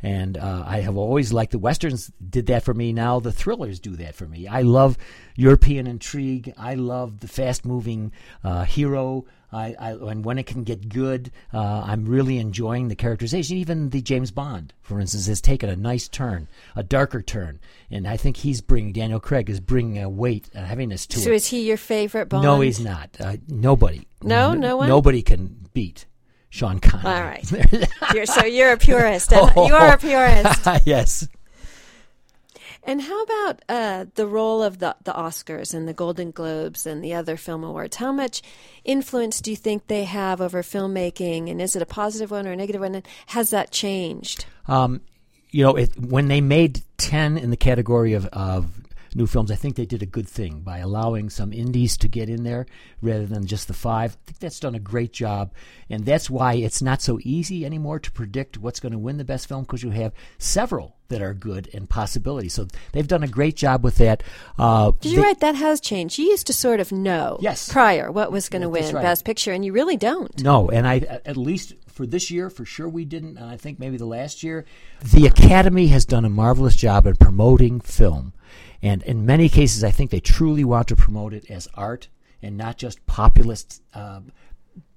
And uh, I have always liked the westerns. Did that for me. Now the thrillers do that for me. I love European intrigue. I love the fast-moving uh, hero. I, I, and when it can get good, uh, I'm really enjoying the characterization. Even the James Bond, for instance, has taken a nice turn, a darker turn, and I think he's bringing Daniel Craig is bringing a weight, a heaviness to so it. So is he your favorite Bond? No, he's not. Uh, nobody. No, no one. Nobody can beat Sean Connery. All right. you're, so you're a purist. oh, you are a purist. yes. And how about uh, the role of the, the Oscars and the Golden Globes and the other film awards? How much influence do you think they have over filmmaking? And is it a positive one or a negative one? And has that changed? Um, you know, it, when they made 10 in the category of, of new films. I think they did a good thing by allowing some indies to get in there rather than just the five. I think that's done a great job, and that's why it's not so easy anymore to predict what's going to win the best film because you have several that are good and possibilities. So they've done a great job with that. Uh, Did you they, write that has changed? You used to sort of know yes. prior what was going to win right. Best Picture, and you really don't. No, and I at least for this year, for sure we didn't, and I think maybe the last year. The Academy has done a marvelous job in promoting film. And in many cases, I think they truly want to promote it as art and not just populist um,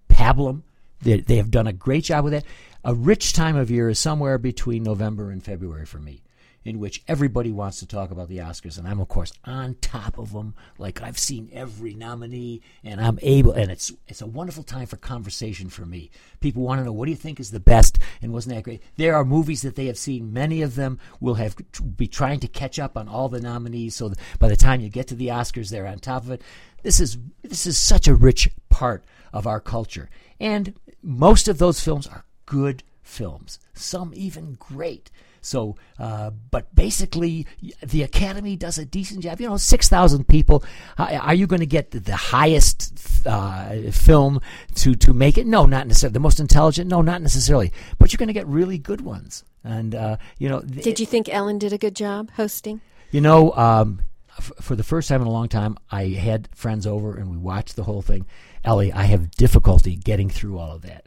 pablum. They, they have done a great job with that. A rich time of year is somewhere between November and February for me in which everybody wants to talk about the Oscars, and I'm of course on top of them. Like I've seen every nominee, and I'm able, and it's it's a wonderful time for conversation for me. People want to know what do you think is the best, and wasn't that great? There are movies that they have seen. Many of them will have be trying to catch up on all the nominees, so by the time you get to the Oscars, they're on top of it. This is this is such a rich part of our culture, and most of those films are good films. Some even great. So, uh, but basically, the Academy does a decent job. You know, 6,000 people. Are you going to get the highest uh, film to, to make it? No, not necessarily. The most intelligent? No, not necessarily. But you're going to get really good ones. And, uh, you know. Th- did you think Ellen did a good job hosting? You know, um, f- for the first time in a long time, I had friends over and we watched the whole thing. Ellie, I have difficulty getting through all of that.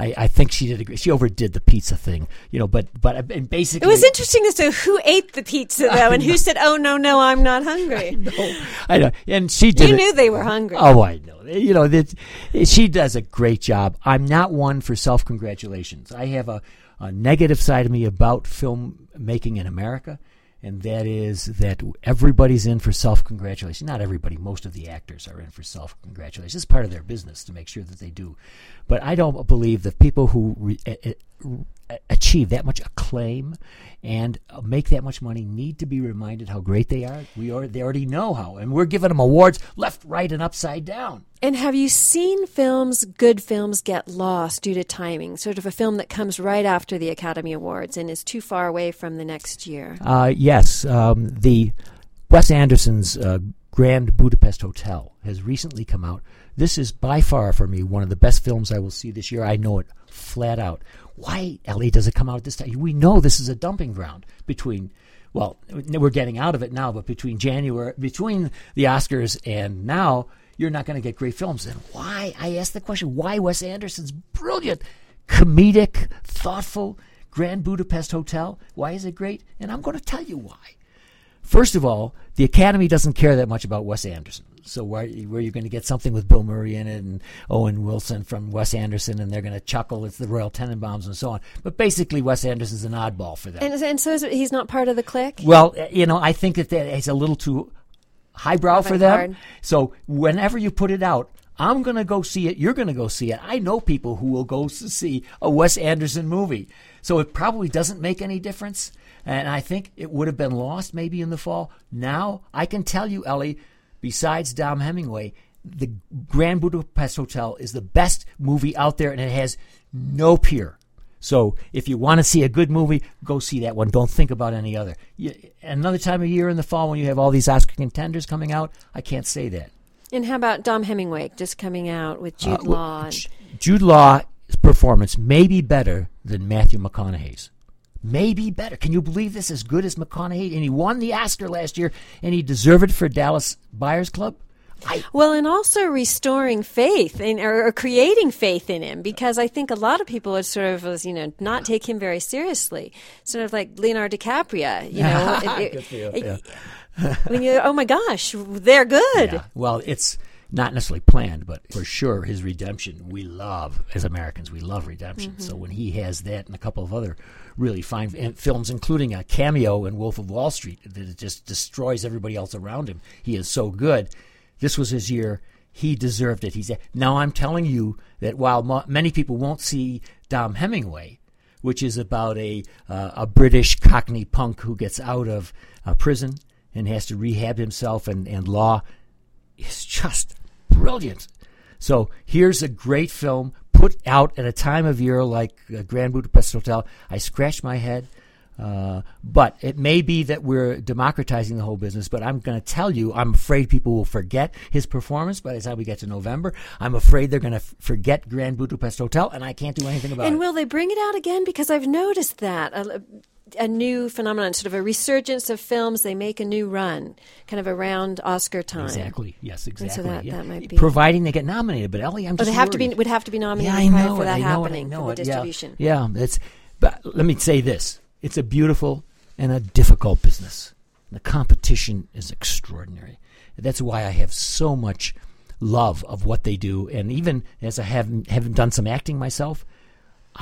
I, I think she did. A, she overdid the pizza thing, you know. But but uh, and basically, it was interesting as to who ate the pizza though, and who said, "Oh no, no, I'm not hungry." I know, I know. And she did. You it. knew they were hungry. Oh, I know. You know that she does a great job. I'm not one for self congratulations. I have a, a negative side of me about film making in America and that is that everybody's in for self congratulation. Not everybody, most of the actors are in for self congratulation. It's part of their business to make sure that they do. But I don't believe that people who re- eh, eh, achieve that much acclaim and make that much money need to be reminded how great they are. We are, they already know how, and we're giving them awards left, right, and upside down. And have you seen films, good films, get lost due to timing? Sort of a film that comes right after the Academy Awards and is too far away from the next year. Uh, yes, um, the Wes Anderson's uh, Grand Budapest Hotel has recently come out. This is by far for me one of the best films I will see this year. I know it flat out. Why, Ellie, does it come out at this time? We know this is a dumping ground between, well, we're getting out of it now, but between January, between the Oscars and now, you're not going to get great films. And why? I ask the question why Wes Anderson's brilliant, comedic, thoughtful Grand Budapest Hotel? Why is it great? And I'm going to tell you why. First of all, the Academy doesn't care that much about Wes Anderson. So where, where you're going to get something with Bill Murray in it and Owen Wilson from Wes Anderson, and they're going to chuckle. It's the Royal Tenenbaums and so on. But basically, Wes Anderson's an oddball for them. And, and so is, he's not part of the clique. well, you know, I think that that is a little too highbrow for them. Avant-garde. So whenever you put it out, I'm going to go see it. You're going to go see it. I know people who will go to see a Wes Anderson movie. So it probably doesn't make any difference. And I think it would have been lost maybe in the fall. Now I can tell you, Ellie, besides Dom Hemingway, the Grand Budapest Hotel is the best movie out there and it has no peer. So if you want to see a good movie, go see that one. Don't think about any other. You, another time of year in the fall when you have all these Oscar contenders coming out, I can't say that. And how about Dom Hemingway just coming out with Jude Uh, Law? and- Jude Law's performance may be better than Matthew McConaughey's. Maybe better. Can you believe this? As good as McConaughey, and he won the Oscar last year, and he deserved it for Dallas Buyers Club. I, Well, and also restoring faith in, or, or creating faith in him, because I think a lot of people would sort of, you know, not take him very seriously. Sort of like Leonardo DiCaprio, you know. it- for you, it- yeah. when you, oh my gosh, they're good. Yeah. Well, it's not necessarily planned, but for sure his redemption we love as Americans. We love redemption. So mm-hmm. when he has that and a couple of other really fine films, including a cameo in Wolf of Wall Street, that just destroys everybody else around him. He is so good. This was his year. He deserved it. He's now. I'm telling you that while mo- many people won't see Dom Hemingway, which is about a uh, a British Cockney punk who gets out of uh, prison and has to rehab himself and, and law is just brilliant. So here's a great film put out at a time of year like Grand Budapest Hotel. I scratch my head. Uh, but it may be that we're democratizing the whole business. But I'm going to tell you, I'm afraid people will forget his performance by the time we get to November. I'm afraid they're going to f- forget Grand Budapest Hotel, and I can't do anything about And it. And will they bring it out again? Because I've noticed that. A, a new phenomenon, sort of a resurgence of films. They make a new run, kind of around Oscar time. Exactly. Yes. Exactly. that- yeah. that might be- Providing they get nominated, but Ellie, I'm Oh, just they have to be would have to be nominated Yeah, I prior know for that I know happening it. I know for the it. Yeah. distribution. Yeah, it's. But let me say this: it's a beautiful and a difficult business. The competition is extraordinary. That's why I have so much love of what they do, and even as I haven't haven't done some acting myself,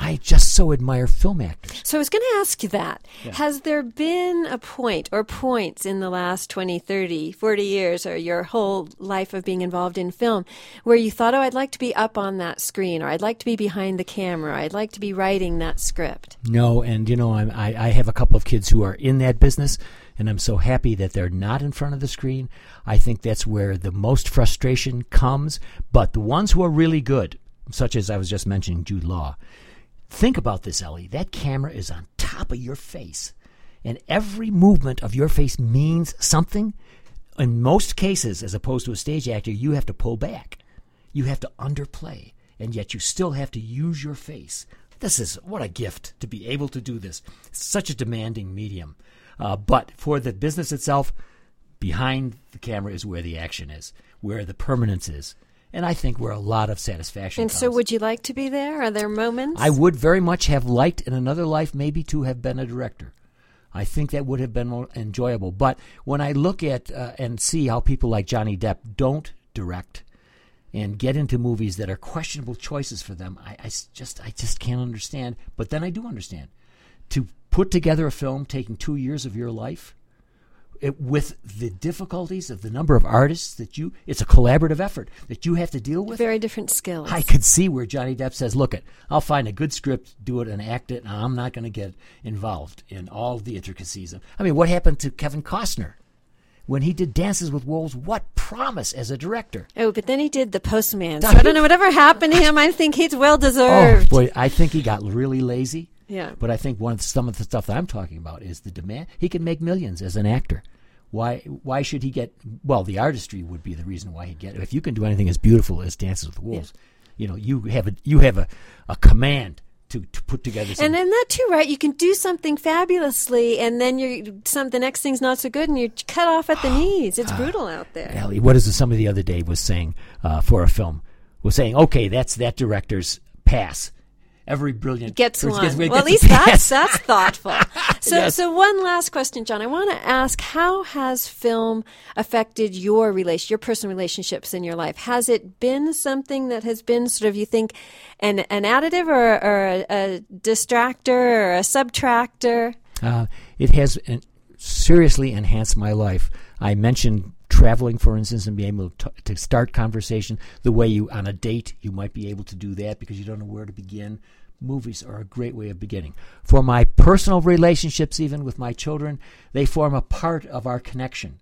I just so admire film actors. So I was going to ask you that. Has there been a point or points in the last 20, 30, 40 years or your whole life of being involved in film where you thought, oh, I'd like to be up on that screen or I'd like to be behind the camera, or, I'd like to be writing that script? No, and you know, I'm, I I have a couple of kids who are in that business, and I'm so happy that they're not in front of the screen. I think that's where the most frustration comes. But the ones who are really good, such as I was just mentioning, Jude Law. Think about this, Ellie. That camera is on top of your face, and every movement of your face means something. In most cases, as opposed to a stage actor, you have to pull back. You have to underplay, and yet you still have to use your face. This is what a gift to be able to do this. Such a demanding medium. Uh, but for the business itself, behind the camera is where the action is, where the permanence is, and I think where a lot of satisfaction. And so would you like to be there? Are there moments? I would very much have liked in another life maybe to have been a director. I think that would have been more enjoyable. But when I look at uh, and see how people like Johnny Depp don't direct and get into movies that are questionable choices for them, I, I just I just can't understand. But then I do understand. To put together a film taking two years of your life it, with the difficulties of the number of artists that you it's a collaborative effort that you have to deal with Very different skills. I could see where Johnny Depp says, "Look, it, I'll find a good script, do it, and act it, and I'm not going to get involved in all the intricacies." of I mean, what happened to Kevin Costner when he did Dances with Wolves? What promise as a director! Oh, but then he did The Postman. So I don't know. Whatever happened to him, I think he's well deserved. Oh deserved. boy, I think he got really lazy. Yeah. But I think one of the, some of the stuff that I'm talking about is the demand. He can make millions as an actor. Why? Why should he get? Well, the artistry would be the reason why he'd get. If you can do anything as beautiful as Dances with Wolves, you know, you have a you have a, a command to, to put together. And then that too, right? You can do something fabulously, and then you're some the next thing's not so good, and you're cut off at the knees. It's brutal out there. Ellie, what is it somebody the other day was saying uh, for a film was saying, okay, that's that director's pass. Every brilliant gets one. gets- well, at least that's that's thoughtful. So, Yes. so one last question, John. I want to ask: How has film affected your relation, your personal relationships in your life? Has it been something that has been sort of you think an an additive or, or a, a distractor or a subtractor? Uh, it has en- seriously enhanced my life. I mentioned traveling, for instance, and being able to, to start conversation the way you, on a date, you might be able to do that because you don't know where to begin. Movies are a great way of beginning. For my personal relationships, even with my children, they form a part of our connection.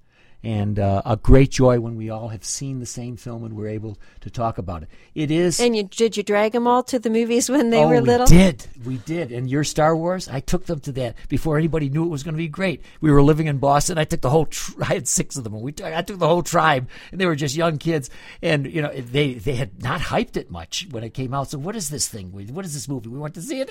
And uh, a great joy when we all have seen the same film and we're able to talk about it. It is. And you did you drag them all to the movies when they oh, were little? We did. We did. And your Star Wars, I took them to that before anybody knew it was going to be great. We were living in Boston. I took the whole. I had six of them. We. Took, I took the whole tribe, and they were just young kids. And you know, they they had not hyped it much when it came out. So what is this thing? What is this movie? We went to see it.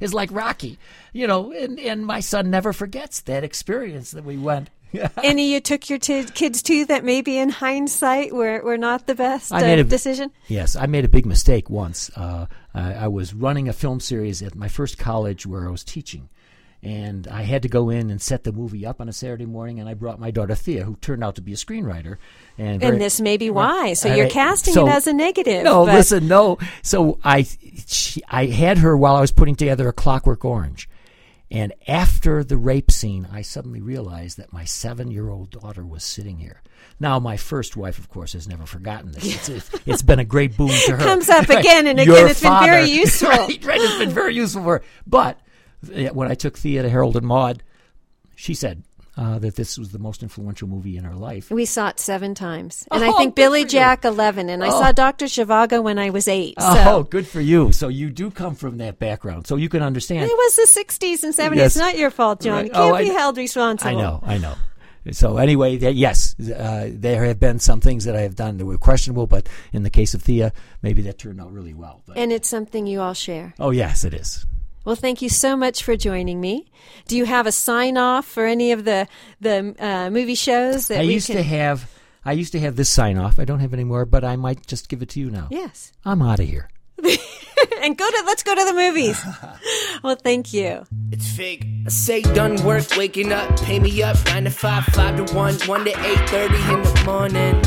It's like Rocky, you know. And and my son never forgets that experience that we went. Any you took your t- kids to that maybe in hindsight were, were not the best I uh, made a- decision? Yes, I made a big mistake once. Uh, I, I was running a film series at my first college where I was teaching. And I had to go in and set the movie up on a Saturday morning, and I brought my daughter Thea, who turned out to be a screenwriter. And, very- And this may be why. So All you're casting So- it as a negative. No, but- listen, no. So I, she, I had her while I was putting together a Clockwork Orange, and after the rape scene, I suddenly realized that my seven-year-old daughter was sitting here. Now, my first wife, of course, has never forgotten this. It's, it's, it's been a great boon to her. Comes up again and Your again. It's been very useful. Right, right. It's been very useful for her. But when I took Thea to Harold and Maude, she said uh, that this was the most influential movie in her life. We saw it seven times. And I Oh, think Billy you. Jack 11. And I Oh. saw Dr. Zhivago when I was eight. So Oh, good for you. So you do come from that background, so you can understand. it was the 60s and 70s. Yes. It's not your fault, John. Right. You can't Oh, be kn- held responsible. I know, I know. So anyway, yes, uh, there have been some things that I have done that were questionable, but in the case of Thea, maybe that turned out really well. But, And it's something you all share. oh yes, it is. Well, thank you so much for joining me. Do you have a sign off for any of the the uh, movie shows that I we used can? to have, I used to have this sign off. I don't have it anymore, but I might just give it to you now. yes, I'm out of here. and go to let's go to the movies. well, thank you. It's fake. I say done work, waking up, pay me up, nine to five, five to one, one to eight thirty in the morning.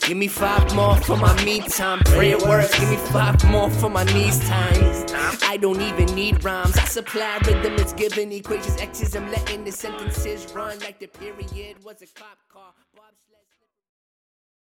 Give me five more for my me time. Pray at work, give me five more for my knees time. I don't even need rhymes. I supply rhythm, it's given equations, X's. I'm letting the sentences run like the period was a cop car. Bobsled-